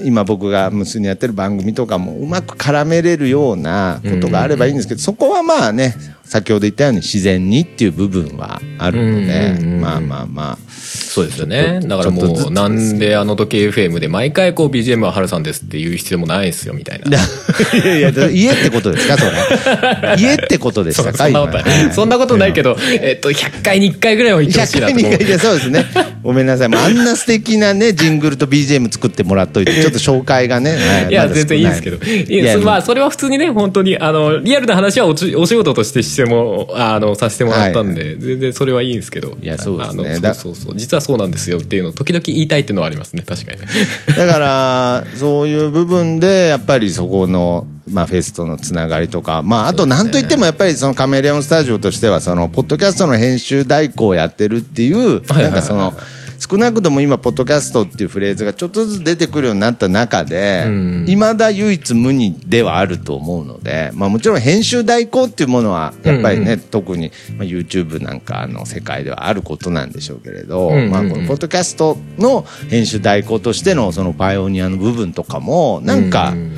今僕が無数にやってる番組とかもうまく絡めれるようなことがあればいいんですけど、そこはまあね、先ほど言ったように自然にっていう部分はあるので、うんうんうんまあまあまあ。そうですよねだからもうなんであの時 FM で毎回こう BGM は春さんですって言う必要もないですよみたいな いやいや、家ってことですかそれ。家ってことでしそたかそんなこと今ないそんなことないけど、えっと、100回に1回ぐらいは言ってほしい100なと思う回に1回でそうですね。ごめんなさい。もうあんな素敵なね、ジングルと BGM 作ってもらっといて、ちょっと紹介がね。はいや、まだ全然いいですけど。いや、まあ、それは普通にね、本当に、あの、リアルな話はおちお仕事としてしても、あの、させてもらったんで、全然それはいいんですけど。いやそうですねあのだそうそうそう。実はそうなんですよっていうのを時々言いたいっていうのはありますね、確かにね。だから、そういう部分で、やっぱりそこの、まあ、フェスとのつながりとか、まあ、あと、なんといっても、やっぱりそのカメレオンスタジオとしては、その、ポッドキャストの編集代行をやってるっていう、はいはいはいなんかその、少なくとも今、ポッドキャストっていうフレーズがちょっとずつ出てくるようになった中でうん、いまだ唯一無二ではあると思うので、まあもちろん編集代行っていうものは、やっぱりね、特に、まあ、YouTube なんかの世界ではあることなんでしょうけれど、うんうんうん。まあこのポッドキャストの編集代行としてのそのパイオニアの部分とかも、なんか、うん。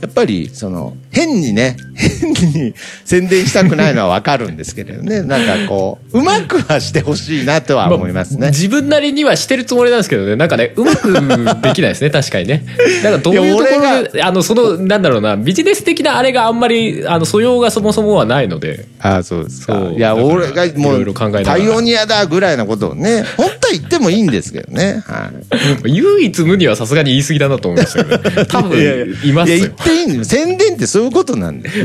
やっぱり、その、変にね、変に宣伝したくないのはわかるんですけれどね。なんかこう、うまくはしてほしいなとは思いますね。自分なりにはしてるつもりなんですけどね、なんかね、うまくできないですね、確かにね。だからどういうところで、あの、その、なんだろうな、ビジネス的なあれがあんまり、あの、素養がそもそもはないので、ああ、そうですかそう。いや、俺がもいろいうパイオニアだぐらいなことをね、本当は言ってもいいんですけどね。はい。唯一無二はさすがに言い過ぎだなと思いましたけど、ね、多分、いますよいや、言。っていいんです宣伝ってそういうことなんで、らしいで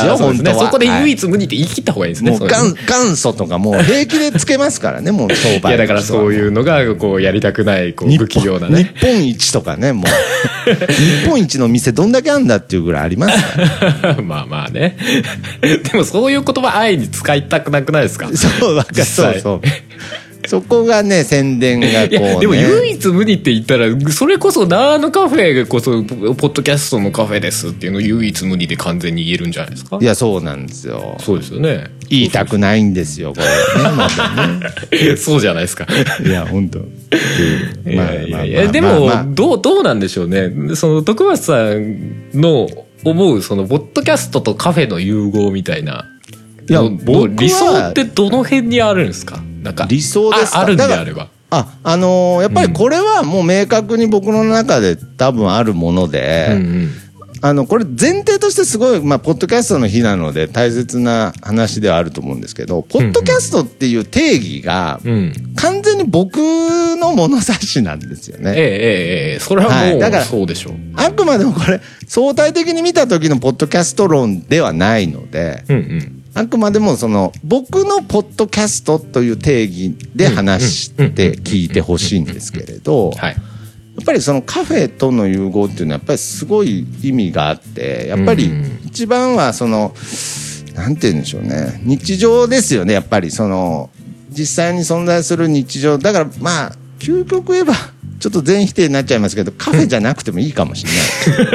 すよ、本当は。ねそこで唯はい一無二って言い切った方がいいですね。もう元元祖とかもう平気でつけますからね、もう商売。いや、だからそういううのが、こう、やりたくない、こう、日不器用な本日ね。本一とかね、もう。日本一の店どんだけあんだっていうぐらいありますから まあまあねでもそういう言葉安易に使いたくなくないですか？そう、そうそう。そこがね、宣伝がこう、いね。やでも唯一無二って言ったらそれこそナーのカフェこそポッドキャストのカフェですっていうのを唯一無二で完全に言えるんじゃないですか？いや、そうなんですよ。そうですよね言いたくないんですよ、これね。まだね。そうじゃないですかいや、本当。いやいやいやでもどうどうなんでしょうねその徳松さんの思うそのポッドキャストとカフェの融合みたいないや理想ってどの辺にあるんですか？なんか理想ですか？ああるんであれば。あ、あのーやっぱりこれはもう明確に僕の中で多分あるもので、うんうん。あの、これ前提としてすごい、まあ、ポッドキャストの日なので大切な話ではあると思うんですけど、ポッドキャストっていう定義がうん。完全に僕の物差しなんですよね。ええええええ。それはもうはい。だからそうでしょう。あくまでもこれ相対的に見た時のポッドキャスト論ではないので、うんうんあくまでもその僕のポッドキャストという定義で話して聞いてほしいんですけれど、やはい。っぱりそのカフェとの融合っていうのはやっぱりすごい意味があって、やっぱりうん。一番はその、なんて言うんでしょうね、日常ですよね、やっぱり。その、実際に存在する日常。だからまあ、究極言えば、ちょっと全否定になっちゃいますけど、カフェじゃなくてもいいかもしれ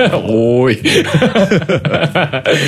ない。おー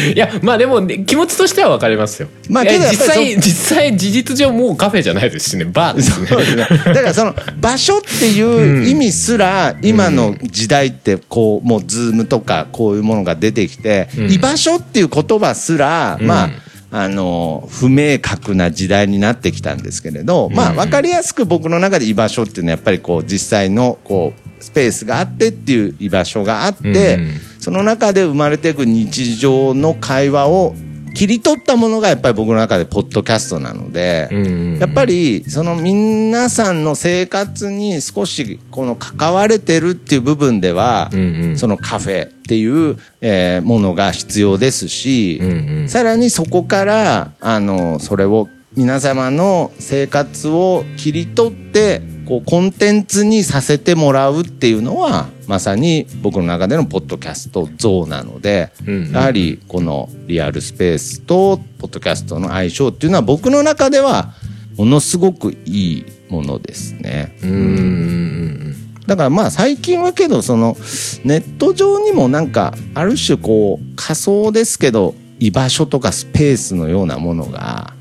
い。いやまあでも、ね、気持ちとしては分かりますよ。まあけど実際実際事実上もうカフェじゃないですしねバー。ですねそうですね。だからその場所っていう意味すら今の時代ってこうもうズームとかこういうものが出てきてん。居場所っていう言葉すらまああの不明確な時代になってきたんですけれどまあ分かりやすく僕の中で居場所っていうのはやっぱりこう実際のこうスペースがあってっていう居場所があってうん。その中で生まれていく日常の会話を切り取ったものがやっぱり僕の中でポッドキャストなので、うんやっぱりその皆さんの生活に少しこの関われてるっていう部分では、そのカフェっていう、えーものが必要ですし、うさらにそこからあのそれを皆様の生活を切り取ってこうコンテンツにさせてもらうっていうのはまさに僕の中でのポッドキャスト像なので、うんうんやはりこのリアルスペースとポッドキャストの相性っていうのは僕の中ではものすごくいいものですね。うんうんだからまあ最近はけどそのネット上にもなんかある種こう仮想ですけど居場所とかスペースのようなものが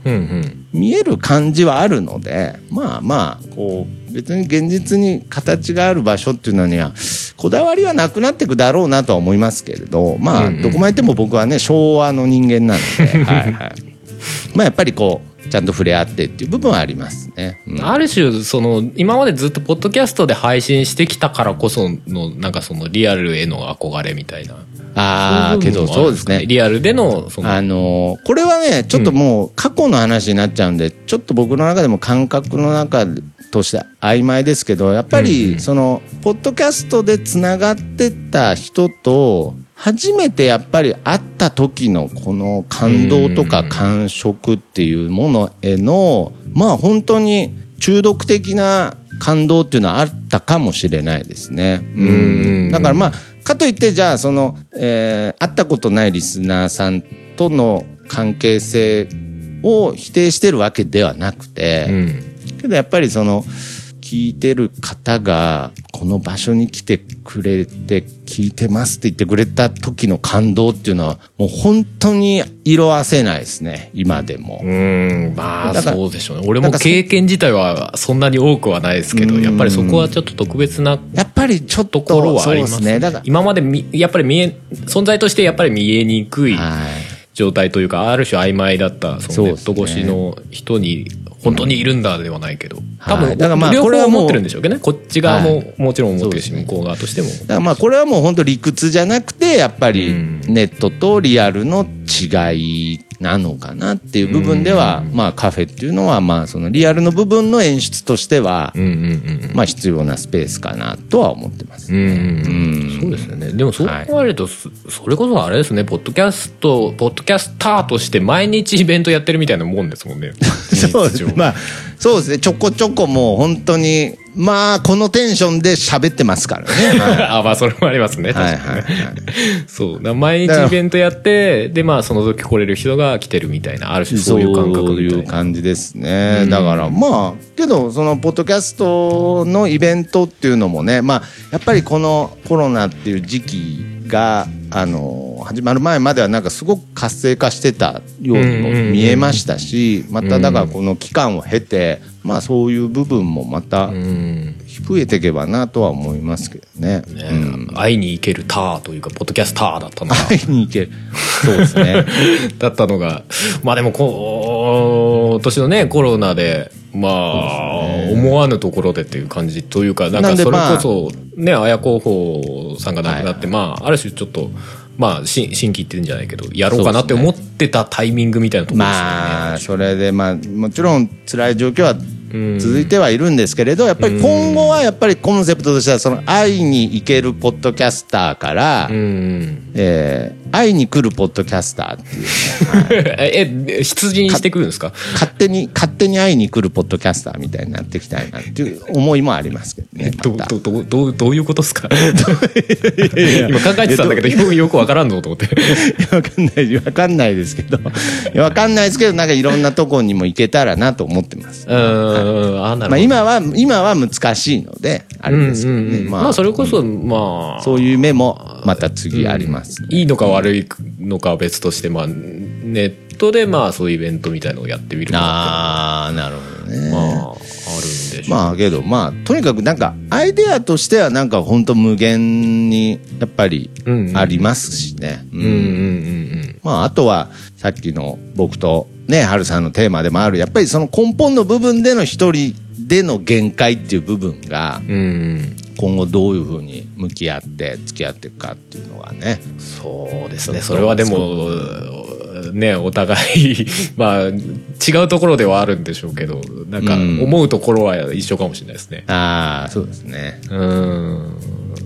見える感じはあるのでまあまあこう別に現実に形がある場所っていうのにはこだわりはなくなっていくだろうなとは思いますけれどまあうんうん。どこまでも僕はね昭和の人間なので はいはい。まあやっぱりこうちゃんと触れ合ってっていう部分はありますね。うん。ある種その今までずっとポッドキャストで配信してきたからこそのなんかそのリアルへの憧れみたいな。ああけどそうですね。リアルでのその。あのーこれはね、ちょっともう過去の話になっちゃうんで、ちょっと僕の中でも感覚の中として曖昧ですけど、やっぱり、その、ポッドキャストでつながってた人と、初めてやっぱり会った時のこの感動とか感触っていうものへの、まあ本当に中毒的な感動っていうのはあったかもしれないですね。うん。だからまあ、かといって、じゃあ、その、えー会ったことないリスナーさんとの関係性を否定してるわけではなくて、うんけどやっぱりその、聞いてる方が、この場所に来てくれて、聞いてますって言ってくれた時の感動っていうのは、もう本当に色あせないですね、今でも。うんまあそうでしょうね俺も経験自体はそんなに多くはないですけどうんやっぱりそこはちょっと特別なやっぱりちょっと、ところはありますそうですね。だから、今までみやっぱり見え存在としてやっぱり見えにくいはい。状態というかある種曖昧だったそのネット越しの人に本当にいるんだではないけど。多分はいだからまあ両これはもう方思ってるんでしょうけどね。こっち側ももちろん思ってるし向こう側としても。だからまあこれはもう本当理屈じゃなくてやっぱりうん。ネットとリアルの違いなのかなっていう部分ではまあカフェっていうのはまあそのリアルの部分の演出としてはまあ必要なスペースかなとは思ってます。うんうんうん。そうですよね。でもそう考えると、そそれこそあれですね。ポッドキャストポッドキャスターとして毎日イベントやってるみたいなもんですもんね。そうです。事実上まあそうですね。ちょこちょこもう本当にまあ、このテンションで喋ってますからね。は いあ、まあ、それもありますね。はい確かにはいはい。そう。だから毎日イベントやって、で、まあ、その時来れる人が来てるみたいな、ある種そういう感覚そういうな。感じですね。うんだからまあ、けど、その、ポッドキャストのイベントっていうのもね、まあ、やっぱりこのコロナっていう時期が、あの、始まる前まではなんかすごく活性化してたようにも見えましたし、まただからこの期間を経て、まあそういう部分もまたうん。増えていけばなとは思いますけどね。ねうん会いに行けるターというか、ポッドキャスターだったのが、会いに行ける。そうですね。だったのが、まあでもこう、今年のね、コロナで、まあ、思わぬところでっていう感じというか、なんかそれこそ、ね、綾候補さんが亡くなって、まあ、ある種ちょっと、まあ、し新規言ってるんじゃないけど、やろうかなって思ってたタイミングみたいなところですよね。まあ、それで、まあ、もちろん辛い状況はうん続いてはいるんですけれど、やっぱり今後はやっぱりコンセプトとしては、その会いに行けるポッドキャスターから、うん。えー会いに来るポッドキャスターっていう。ね、はいえ、羊にしてくるんですか？勝手に、勝手に会いに来るポッドキャスターみたいになっていきたいなっていう思いもありますけどね。ど どうどうどうどういうことですか？今考えてたんだけどよよくわからんぞと思って。わかんない、わかんないですけど、わかんないですけど、なんかいろんなとこにも行けたらなと思ってます。うーんまあ今は、今は難しいので、あれですけどね。うんうんうん。まあそれこそまあそういう目もまた次あります、ね。いいのか悪いのかは別としてまあネットでまあそういうイベントみたいのをやってみるああ、なるほどね。まああるんでしょう、まあけどまあとにかくなんかアイデアとしてはなんか本当無限にやっぱりうんうん。ありますしね。うんうんうんうん。まああとはさっきの僕とね、ハルさんのテーマでもあるやっぱりその根本の部分での一人での限界っていう部分が今後どういうふうに向き合って付き合っていくかっていうのがね。そうですね。それはでもねお互い まあ違うところではあるんでしょうけどなんかうん。思うところは一緒かもしれないですね。ああ、そうですね。うん。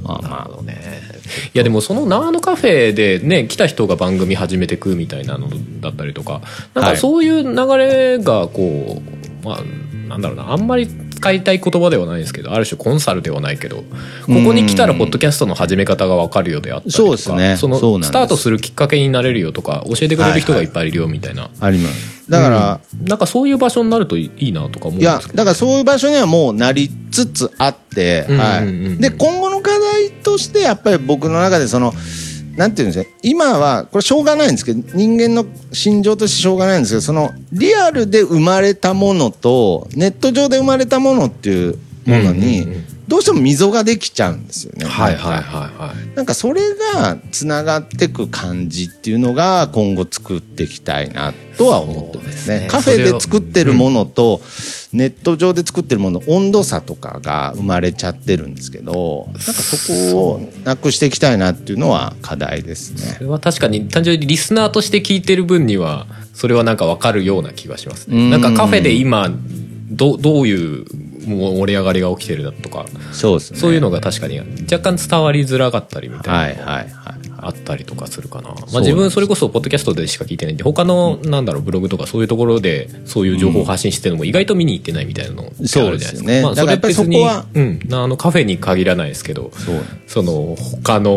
まあまあ。ねいやでもその長野カフェでね来た人が番組始めてくみたいなのだったりとかなんはい。かそういう流れがこう、まあなんだろうなあんまり使いたい言葉ではないんですけどある種コンサルではないけどここに来たらポッドキャストの始め方が分かるよであったりとかそうですね。そのスタートするきっかけになれるよとか教えてくれる人がいっぱいいるよみたいな、あります。だから、なんかそういう場所になるといいなとか思うんいやですけ、ど。だからそういう場所にはもうなりつつあって、うんはうんうんうん。い。で、今後の課題として、やっぱり僕の中でその、なんていうんですか、今は、これしょうがないんですけど、人間の心情としてしょうがないんですけど、その、リアルで生まれたものと、ネット上で生まれたものっていうものに、うんうんうん。どうしても溝ができちゃうんですよね。はいはいはいはいなんかそれがつながってく感じっていうのが今後作っていきたいなとは思ってますね。すねカフェで作ってるものとネット上で作ってるもの温度差とかが生まれちゃってるんですけど、なんかそこをなくしていきたいなっていうのは課題ですねそ。れは確かに単純にリスナーとして聞いてる分にはそれはなんか分かるような気がしますねうんなんかカフェで今どどういう盛り上がりが起きてるだとか。そうね。そういうのが確かに若干伝わりづらかったりみたいなはいはいはい。あったりとかするかな、まあ、そう自分それこそポッドキャストでしか聞いてないんで他のなんだろうブログとかそういうところでそういう情報を発信してるのも意外と見に行ってないみたいなのってあるじゃないですか。そうですよね。まあ、それ別にうん、あのカフェに限らないですけどそう。その他の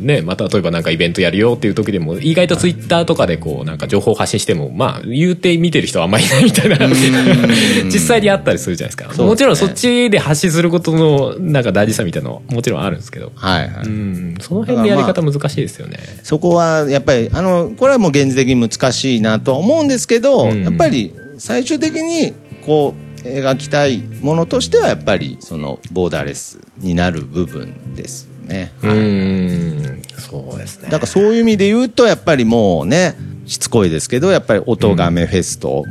ねまた例えばなんかイベントやるよっていう時でも意外とツイッターとかでこうなんか情報を発信してもまあ言うて見てる人はあんまりいないみたいな 実際にあったりするじゃないですか。すね。もちろんそっちで発信することのなんか大事さみたいなのはもちろんあるんですけど。はいはい。うん。その辺でやり方難しいですよね。そこはやっぱりあのこれはもう現実的に難しいなとは思うんですけど、うん。やっぱり最終的にこう描きたいものとしてはやっぱりそのボーダーレスになる部分です。よね。うーん。そうですね。だからそういう意味で言うとやっぱりもうねしつこいですけどやっぱり音がめフェスとこ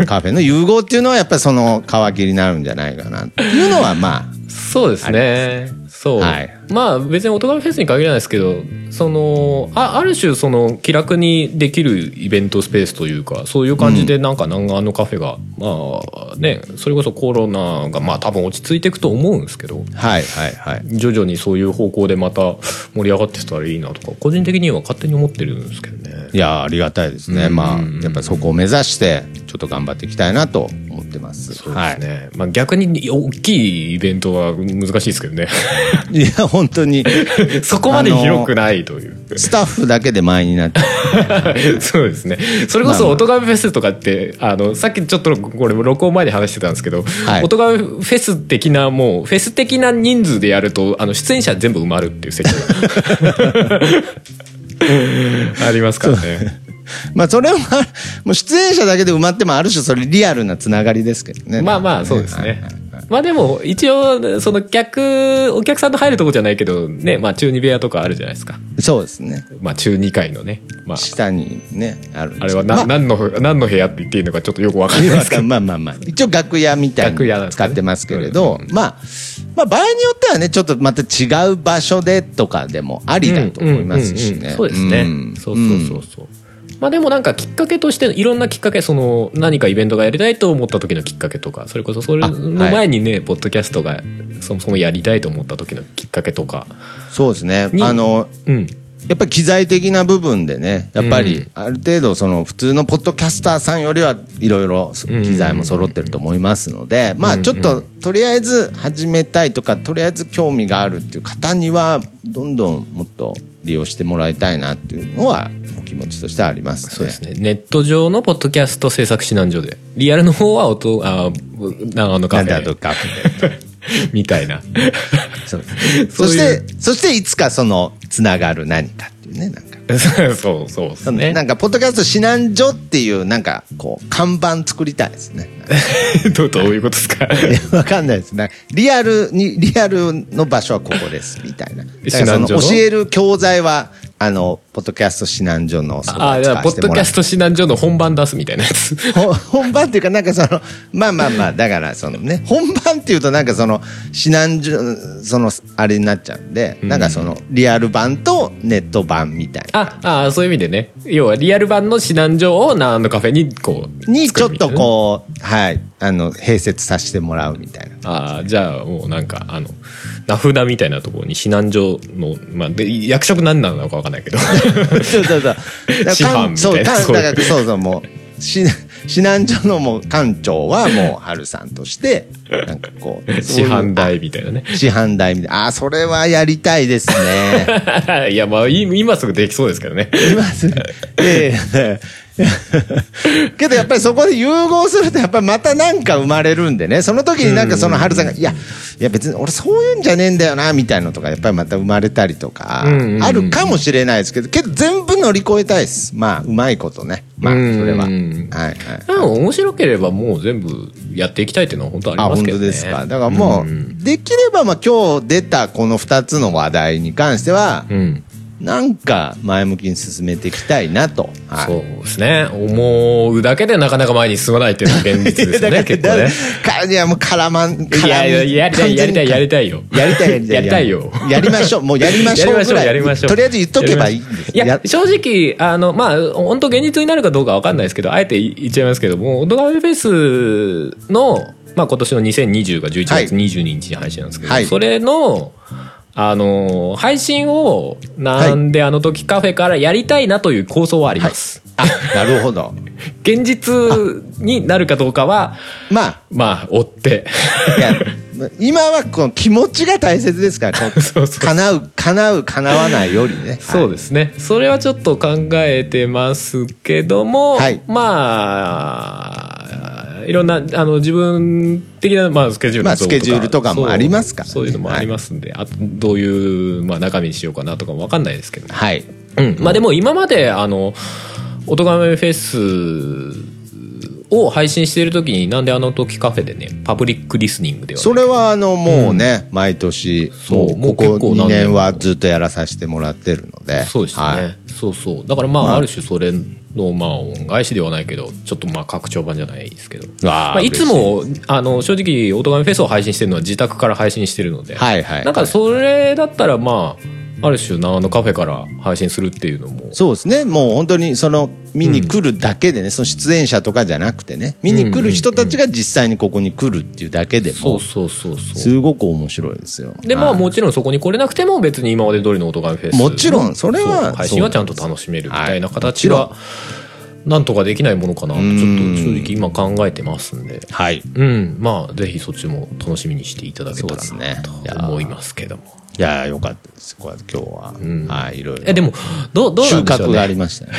のカフェの融合っていうのはやっぱりその皮切りになるんじゃないかなっていうのはまそうですね。そう、はいままあ別に音楽フェスに限らないですけどそのあある種その気楽にできるイベントスペースというかそういう感じでなんか南岸のカフェが、まあねそれこそコロナがまあ多分落ち着いていくと思うんですけどはいはいはい。徐々にそういう方向でまた盛り上がってったらいいなとか個人的には勝手に思ってるんですけどね。いやありがたいですね、まあやっぱりそこを目指してちょっと頑張っていきたいなと思ってます。そうですね、まあ、逆に大きいイベントは難しいですけどね。はい、いや本当に そこまで広くないという。スタッフだけで前になって そうですね。それこそ、音楽フェスとかって、あの、さっきちょっとこれ、録音前に話してたんですけど、はい音楽フェス的な、もう、フェス的な人数でやると、あの、出演者全部埋まるっていう席が ありますからね。まあそれはもう出演者だけで埋まってもある種それリアルなつながりですけどねまあまあ、そうですはいね。まあでも、一応、その客、お客さんの入るとこじゃないけど、ね、まあ中二部屋とかあるじゃないですか。そうですね。まあ中二階のね。まあ、下にねあるあれはな、まあ何の、何の部屋って言っていいのかちょっとよくわかんないですけど。まあまあまあ一応楽屋みたい楽屋なんにですかね使ってますけれど、まあまあ場合によってはねちょっとまた違う場所でとかでもありだと思いますしね。そうですね、ん。そうそうそうそう、まあでもなんかきっかけとしていろんなきっかけその何かイベントがやりたいと思った時のきっかけとかそれこそそれの前にね、ポッドキャストがそもそもやりたいと思った時のきっかけとか。そうですね。にあのうんやっぱり機材的な部分でねやっぱりうん。ある程度その普通のポッドキャスターさんよりはいろいろ機材も揃ってると思いますのでまあちょっととりあえず始めたいとかとりあえず興味があるっていう方にはどんどんもっと利用してもらいたいなっていうのはお気持ちとしてはありますね。そうですね。ネット上のポッドキャスト制作指南所でリアルの方は音あ長野カフェ。なんだとか。みたいな。そして、そしていつかその、つながる何かっていうね、なんか。そうそうですねなんか、ポッドキャスト指南所っていう、なんか、こう、看板作りたいですね。どうどういうことですか？わかんないですね。リアルに、リアルの場所はここです、みたいな。教える教材は、あの、ポッドキャスト指南所のああ、じゃあ、ポッドキャスト。ト指南所の本番出すみたいなやつ。ほ本番っていうか、なんかその、まあまあまあ、だからそのね、本番っていうとなんかその、指南所、その、あれになっちゃうんで、なんかその、リアル版とネット版みたいな。ああ、そういう意味でね。要は、リアル版の指南所をナーのカフェに、こう。にちょっとう。こう、はい、あの、併設させてもらうみたいな。ああ、じゃあ、もうなんか、あの、名札みたいなところに指南所の、まあ、で役職何なのかわかんないけど。そうそうそう。だから師範みたそう、いなそういうそうそう、もう、し指南所のもう館長はもう、春さんとして、なんかこう、師範代みたいなね。市販代みたいな。あー、それはやりたいですね。いや、まあ、い今すぐできそうですけどね。今すぐ。ええ けどやっぱりそこで融合するとやっぱりまたなんか生まれるんでね。その時になんかその春さんが「いやいや別に俺そういうんじゃねえんだよな」みたいなのとかやっぱりまた生まれたりとかあるかもしれないですけどけど全部乗り越えたいです。まあうまいことね。まあそれは。うん。はいはい面白ければもう全部やっていきたいっていうのは本当ありますけどね。当ですか。だからもう、ん。できればまあ今日出たこの2つの話題に関しては、うん。なんか前向きに進めていきたいなと、はいそうですね。思うだけでなかなか前に進まないっていうのが現実ですよね、結構ね。かいや、もう絡まん、絡やいややりたいやりたいやりたいよやりたい、やりたい。やりたいよやりましょう。もうやりましょうやりましょう、ぐらい。やりましょう。とりあえず言っとけばいいんです。いや、正直、あの、まあ、本当現実になるかどうかわかんないですけど、あえて言っちゃいますけども、オドガメフェスの、まあ今年の2020が11月22日に配信なんですけど、はいそれの、あの、配信を、なんであの時カフェからやりたいなという構想はあります。あ、なるほど。現実になるかどうかは、まあ、まあ、追って。いや、今はこの気持ちが大切ですから、そうそう叶う、叶う、叶わないよりね。そうですね。それはちょっと考えてますけども、はいまあ、いろんな、あの、自分的な、まあ、スケジュールとか。スケジュールとかもありますからね。そういうのもありますんで、あと、どういう、まあ、中身にしようかなとかもわかんないですけど。はい。うん。まあ、でも今まで、あの、おとがめフェスを配信している時になんであの時カフェでねパブリックリスニングではそれはあのもうね、毎年そうもうここもう結構2何年はずっとやらさせてもらってるので。そうですね、はい。そうそう。だからまあ、まあ。ある種それのまあ恩返しではないけどちょっとまあ拡張版じゃないですけど。まあ、い。つもあの正直「オートガメフェス」を配信してるのは自宅から配信してるので、はいはい。なんかそれだったらまあある種なあのカフェから配信するっていうのも。そうですね。もう本当にその見に来るだけでね、その出演者とかじゃなくてね見に来る人たちが実際にここに来るっていうだけでもそうそうそうそう。すごく面白いですよ。でまあはい。もちろんそこに来れなくても別に今まで通りのオートガメフェスもちろんそれは配信はちゃんと楽しめるみたいな形はがなんとかできないものかなとちょっと正直今考えてますんで。はい。うん。まあぜひそっちも楽しみにしていただけたらなと思いますけどもいやーよかったです。こう今日は、はいいろいろ。えでもどうどうな収んでしょう穫がありねましたね。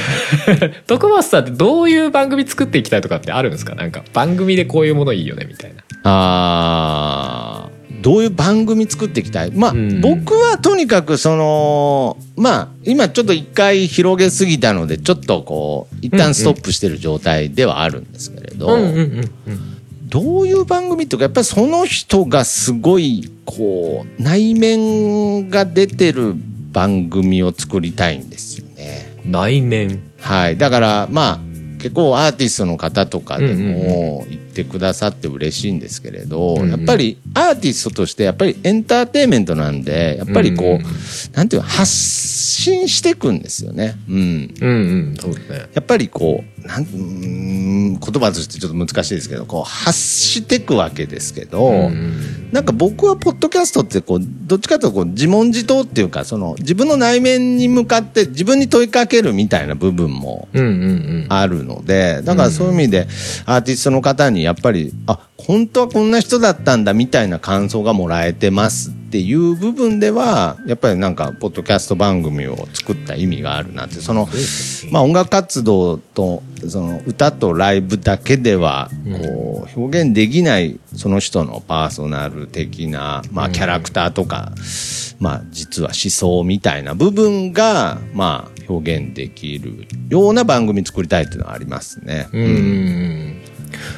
徳松さんってどういう番組作っていきたいとかってあるんですか？なんか番組でこういうものいいよねみたいな。あーどういう番組作っていきたい？まあ、うん。僕はとにかくそのまあ今ちょっと一回広げすぎたのでちょっとこう一旦ストップしてる状態ではあるんですけれど、うんうんうんうんどういう番組っていうかやっぱりその人がすごいこう内面が出てる番組を作りたいんですよね。内面はい。だから、まあ、結構アーティストの方とかでも言ってくださって嬉しいんですけれど、やっぱりアーティストとしてやっぱりエンターテインメントなんで、やっぱりこう、うなんていうの、発信していくんですよね。うん。うんうんそうですねやっぱりこう、なん言葉としてちょっと難しいですけど、こう発していくわけですけど、うん。うんなんか僕はポッドキャストってこうどっちかというとこう自問自答っていうかその自分の内面に向かって自分に問いかけるみたいな部分もあるのでだからそういう意味でアーティストの方にやっぱりあ本当はこんな人だったんだみたいな感想がもらえてますっていう部分ではやっぱりなんかポッドキャスト番組を作った意味があるなって。そのまあ音楽活動とその歌とライブだけではこう表現できないその人のパーソナル的なまあキャラクターとかまあ実は思想みたいな部分がまあ表現できるような番組作りたいっていうのはありますね。うん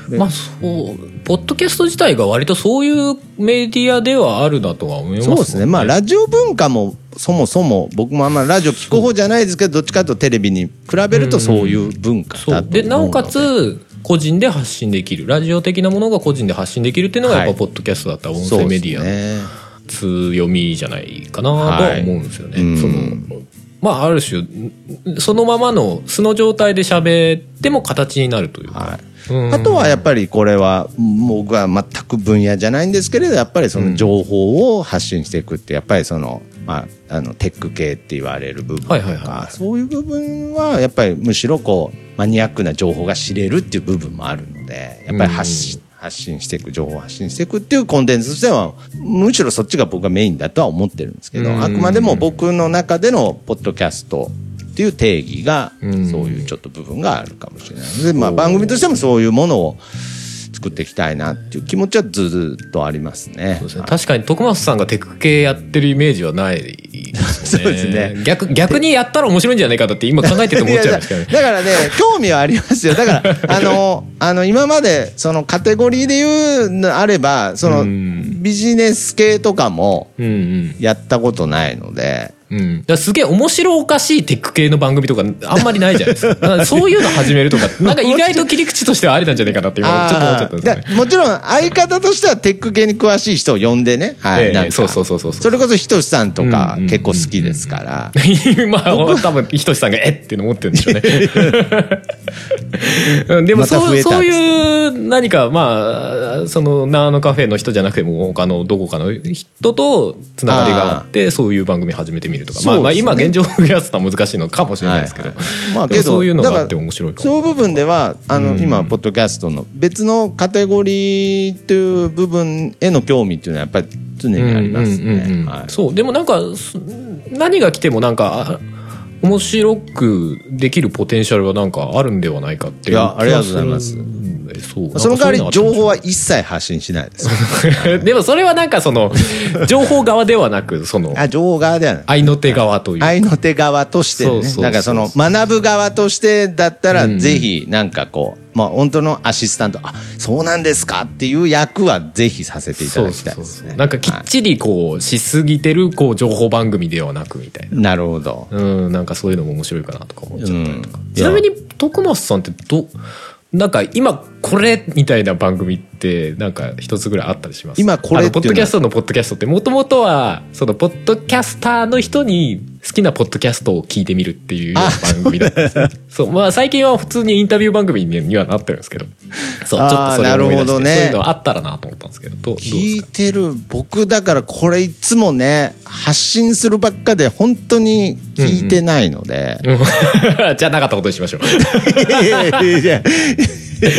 まあそうポッドキャスト自体が割とそういうメディアではあるなとは思いますそうですね。まあ、ラジオ文化も、そもそも、僕もあんまラジオ聞く方じゃないですけど、どっちかというとテレビに比べるとそういう文化だとで。でなおかつ個人で発信できるラジオ的なものが個人で発信できるっていうのがやっはいぱポッドキャストだったら音声メディアのね。強みじゃないかなとは思うんですよね。はいそのまあある種そのままの素の状態で喋っても形になるという。か、はい。うん。あとはやっぱりこれは僕は全く分野じゃないんですけれどやっぱりその情報を発信していくってやっぱりその,、まあ、あのテック系って言われる部分とか、そういう部分はやっぱりむしろこうマニアックな情報が知れるっていう部分もあるのでやっぱり発信,、発信していく情報を発信していくっていうコンテンツとしてはむしろそっちが僕はメインだとは思ってるんですけど、うん。あくまでも僕の中でのポッドキャストっていう定義が、うん。そういうちょっと部分があるかもしれない。ので、まあ、番組としてもそういうものを作っていきたいなっていう気持ちはずっとありますね。すね。確かに徳松さんがテク系やってるイメージはない そうですね。逆逆にやったら面白いんじゃないかだって今考えてて思っちゃいましたね。いやだからね興味はありますよ。だから あのあの今までそのカテゴリーで言うのあればそのうん。ビジネス系とかもうんうん。やったことないので。うん、だすげえ面白おかしいテック系の番組とかあんまりないじゃないですか。そういうの始めるとかなんか意外と切り口としてはありなんじゃないかなって今ちょっと思っちゃったんですよね。もちろん相方としてはテック系に詳しい人を呼んでね、はい。ええ。なんかそうそうそうそうそう。それこそひとしさんとか結構好きですから、まあ多分ひとしさんが「えっ?」て思ってるんでしょうね。うんでもまたそう,、増えたそういう何かまあそのナーのカフェの人じゃなくても他のどこかの人とつながりがあってそういう番組始めてみるとか、まあ、まあ今現状増やすのは難しいのかもしれないですけど、はいはい。まあそういうのがあって面白いかも。そういう部分ではあの、うん。今ポッドキャストの別のカテゴリーという部分への興味っていうのはやっぱり常にあります。ね。はい。そう。でもなんかす何が来てもなんかあ面白くできるポテンシャルはなんかあるんではないかっていういやありがとうございます。気がするんでそう。その代わり情報はは一切発信しないです。でもそれはなんかその 情報側ではなくそのあ情報側ではない。愛の手側という。か愛の手側としてね。そうそうそう。なんかその学ぶ側としてだったら、うん。ぜひなんかこうまあ本当のアシスタント、あ、そうなんですかっていう役はぜひさせていただきたいですね。なんかきっちりこう、しすぎてるこう情報番組ではなくみたいな。なるほど。うん、なんかそういうのも面白いかなとか思っちゃったりとか。うんちなみに、徳松さんってど、なんか今これみたいな番組ってなんか一つぐらいあったりします？今これポッドキャストのポッドキャストってもともとはそのポッドキャスターの人に好きなポッドキャストを聞いてみるっていう番組だったんですね。そうまあ最近は普通にインタビュー番組ににはなってるんですけど。そう。ちょっとそれを思い出してね。そういうのあったらなと思ったんですけどど聞いかてる僕だからこれいつもね発信するばっかで本当に聞いてないので、うん。じゃあなかったことにしましょう。いやいやいやいや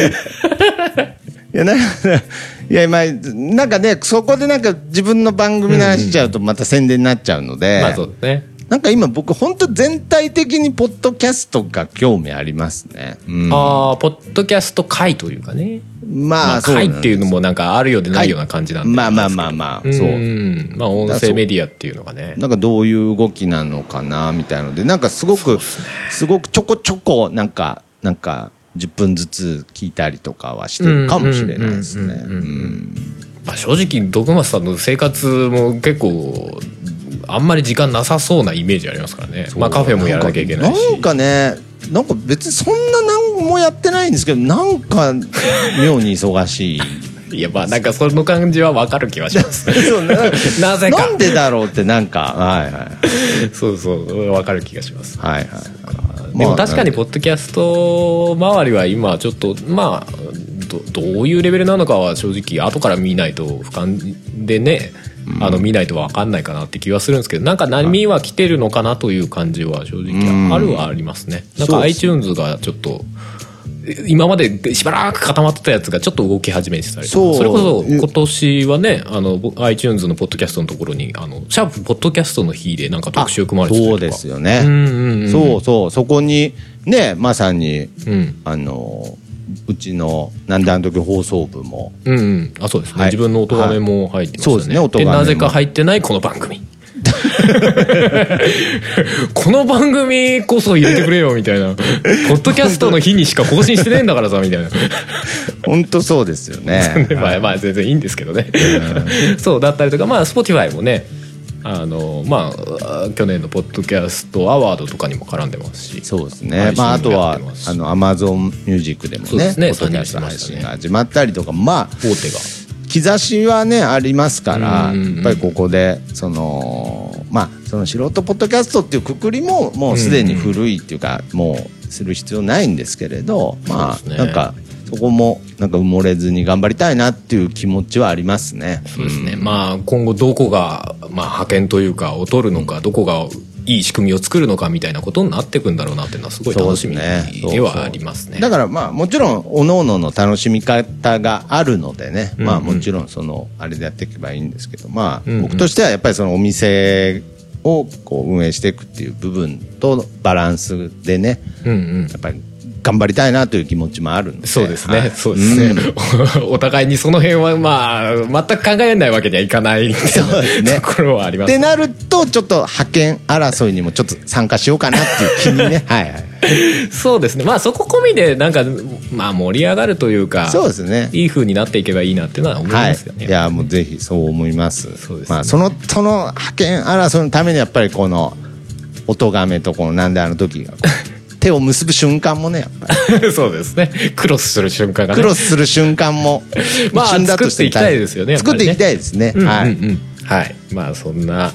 いやな、いや、まあ、なんかね、そこでなんか自分の番組の話しちゃうとまた宣伝になっちゃうので、まあそうですねなんか今僕本当全体的にポッドキャストが興味ありますね。うん、ああポッドキャスト会というかねまあ、まあ、会っていうのもなんかあるようでないような感じなんで。まあまあまあまあ、う。そう。ん。まあ、音声メディアっていうのがね。なんかどういう動きなのかなみたいなので、なんかすごく、すごくちょこちょこ、なんか、なんか、10分ずつ聞いたりとかはしてるかもしれないですね。まあ、正直、徳松さんの生活も結構、あんまり時間なさそうなイメージありますからね。まあ、カフェもやらなきゃいけないし。なんかね、なんか別にそんな何もやってないんですけど、なんか妙に忙しい。いや、まあ、なんかその感じはわかる気はします。そうななぜか なんでだろうってなんか、はいはい。そうそう、わかる気がします。はいはい。でも確かにまあポッドキャスト周りは今ちょっとまあどどういうレベルなのかは正直後から見ないと俯瞰でね、あの見ないと分かんないかなって気はするんですけどなんか波は来てるのかなという感じは正直あるはありますね。なんか iTunes がちょっと今までしばらく固まってたやつがちょっと動き始めてたりとそう。かそれこそ今年はねあの iTunes のポッドキャストのところにあのシャープポッドキャストの日でなんか特集組まれてたりとか。そうですよね。うんうんうん。そうそう、そこに、ね、まさに、うん。あの、うちの、なんであの時放送部も、うんうん、あそうですね、はい。自分の音がめも入ってましたね、はいそうですね。音がめも。なぜか入ってないこの番組この番組こそ入れてくれよみたいな。ポッドキャストの日にしか更新してねえんだからさみたいな。本当そうですよね。まあまあ全然いいんですけどね。そうだったりとかまあ Spotify もねあのまあ去年のポッドキャストアワードとかにも絡んでますし。そうですね。まあ、あとはあの、アマゾンミュージックでもね、ね。ポッドキャスト配信が始まったりとか、まあ、大手が兆しはね、ありますから、うんうんうん。やっぱりここで、その、まあ、その素人ポッドキャストっていうくくりも、もうすでに古いっていうか、もうする必要ないんですけれど、まあ、ね。なんか、そこも、なんか埋もれずに頑張りたいなっていう気持ちはありますね。そうですね、まあ今後どこが、まあ、派遣というか劣るのかどこがいい仕組みを作るのかみたいなことになっていくんだろうなっていうのはすごい楽しみではありますね。だからまあもちろん各々の楽しみ方があるのでね、まあもちろんそのあれでやっていけばいいんですけどまあうんうん。僕としてはやっぱりそのお店をこう運営していくっていう部分とバランスでねうんうん。やっぱり頑張りたいなという気持ちもあるんで。そうですね、はい。そうですね、お互いにその辺はまあ全く考えないわけにはいかないそうですね。ところはあります。ってなるとちょっと派遣争いにもちょっと参加しようかなっていう気にね。はいはいそうですね。まあそこ込みでなんかまあ盛り上がるというかそうですね。いい風になっていけばいいなっていうのは思いはいますよね、い。やもうぜひそう思います。そうですね。まあ、そのその派遣争いのためにやっぱりこの音がめとこのなんであの時が 手を結ぶ瞬間もねやっぱりそうですね。クロスする瞬間がね。クロスする瞬間もまあ作っていきたいですよねね。作っていきたいですね、うんうんはい、うん。はい。まあ、そんな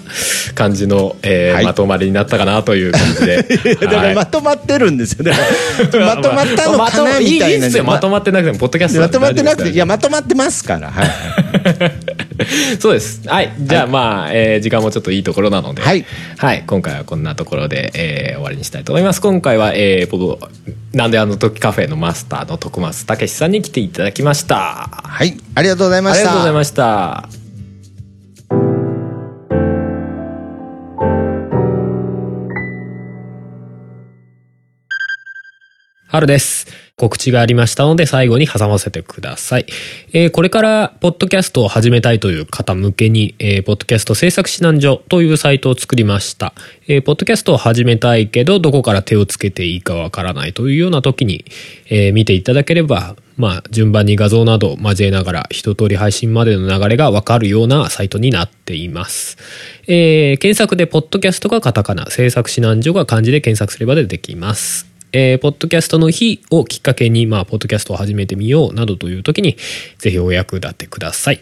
感じの、えーはい。まとまりになったかなという感じで。だからまとまってるんですよね。まとまったのかなみたいないいっすよ。まとまってなくても、ポッドキャストまとまってなくていやままとまってますから。はい そうです。はい。じゃあ、まあ、えー時間もちょっといいところなので、はい。はい。今回はこんなところで、えー終わりにしたいと思います。今回は、えー、僕、なんであの時カフェのマスターの徳松武さんに来ていただきました。はいありがとうございまありしたがとうございました。春です。告知がありましたので最後に挟ませてください。えーこれからポッドキャストを始めたいという方向けに、えーポッドキャスト制作指南所というサイトを作りました。えーポッドキャストを始めたいけどどこから手をつけていいかわからないというような時に、えー見ていただければ、まあ順番に画像などを交えながら一通り配信までの流れがわかるようなサイトになっています。えー検索でポッドキャストがカタカナ、制作指南所が漢字で検索すれば出てきます。えーポッドキャストの日をきっかけに、まあ、ポッドキャストを始めてみようなどという時に、ぜひお役立てください。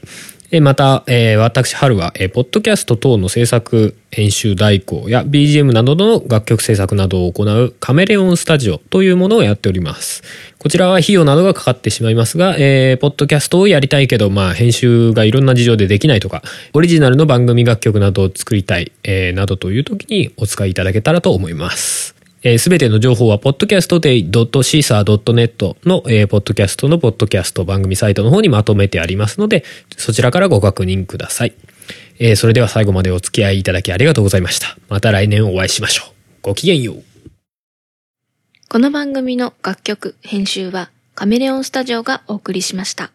また、えー私、春は、えーポッドキャスト等の制作、編集代行や BGM などの楽曲制作などを行うカメレオンスタジオというものをやっております。こちらは費用などがかかってしまいますが、えーポッドキャストをやりたいけど、まあ、編集がいろんな事情でできないとか、オリジナルの番組楽曲などを作りたい、えーなどという時にお使いいただけたらと思います。えすべての情報は podcastday.caesar.net の、えーポッドキャストのポッドキャスト番組サイトの方にまとめてありますので、そちらからご確認ください。えーそれでは最後までお付き合いいただきありがとうございました。また来年お会いしましょう。ごきげんよう。この番組の楽曲、編集はカメレオンスタジオがお送りしました。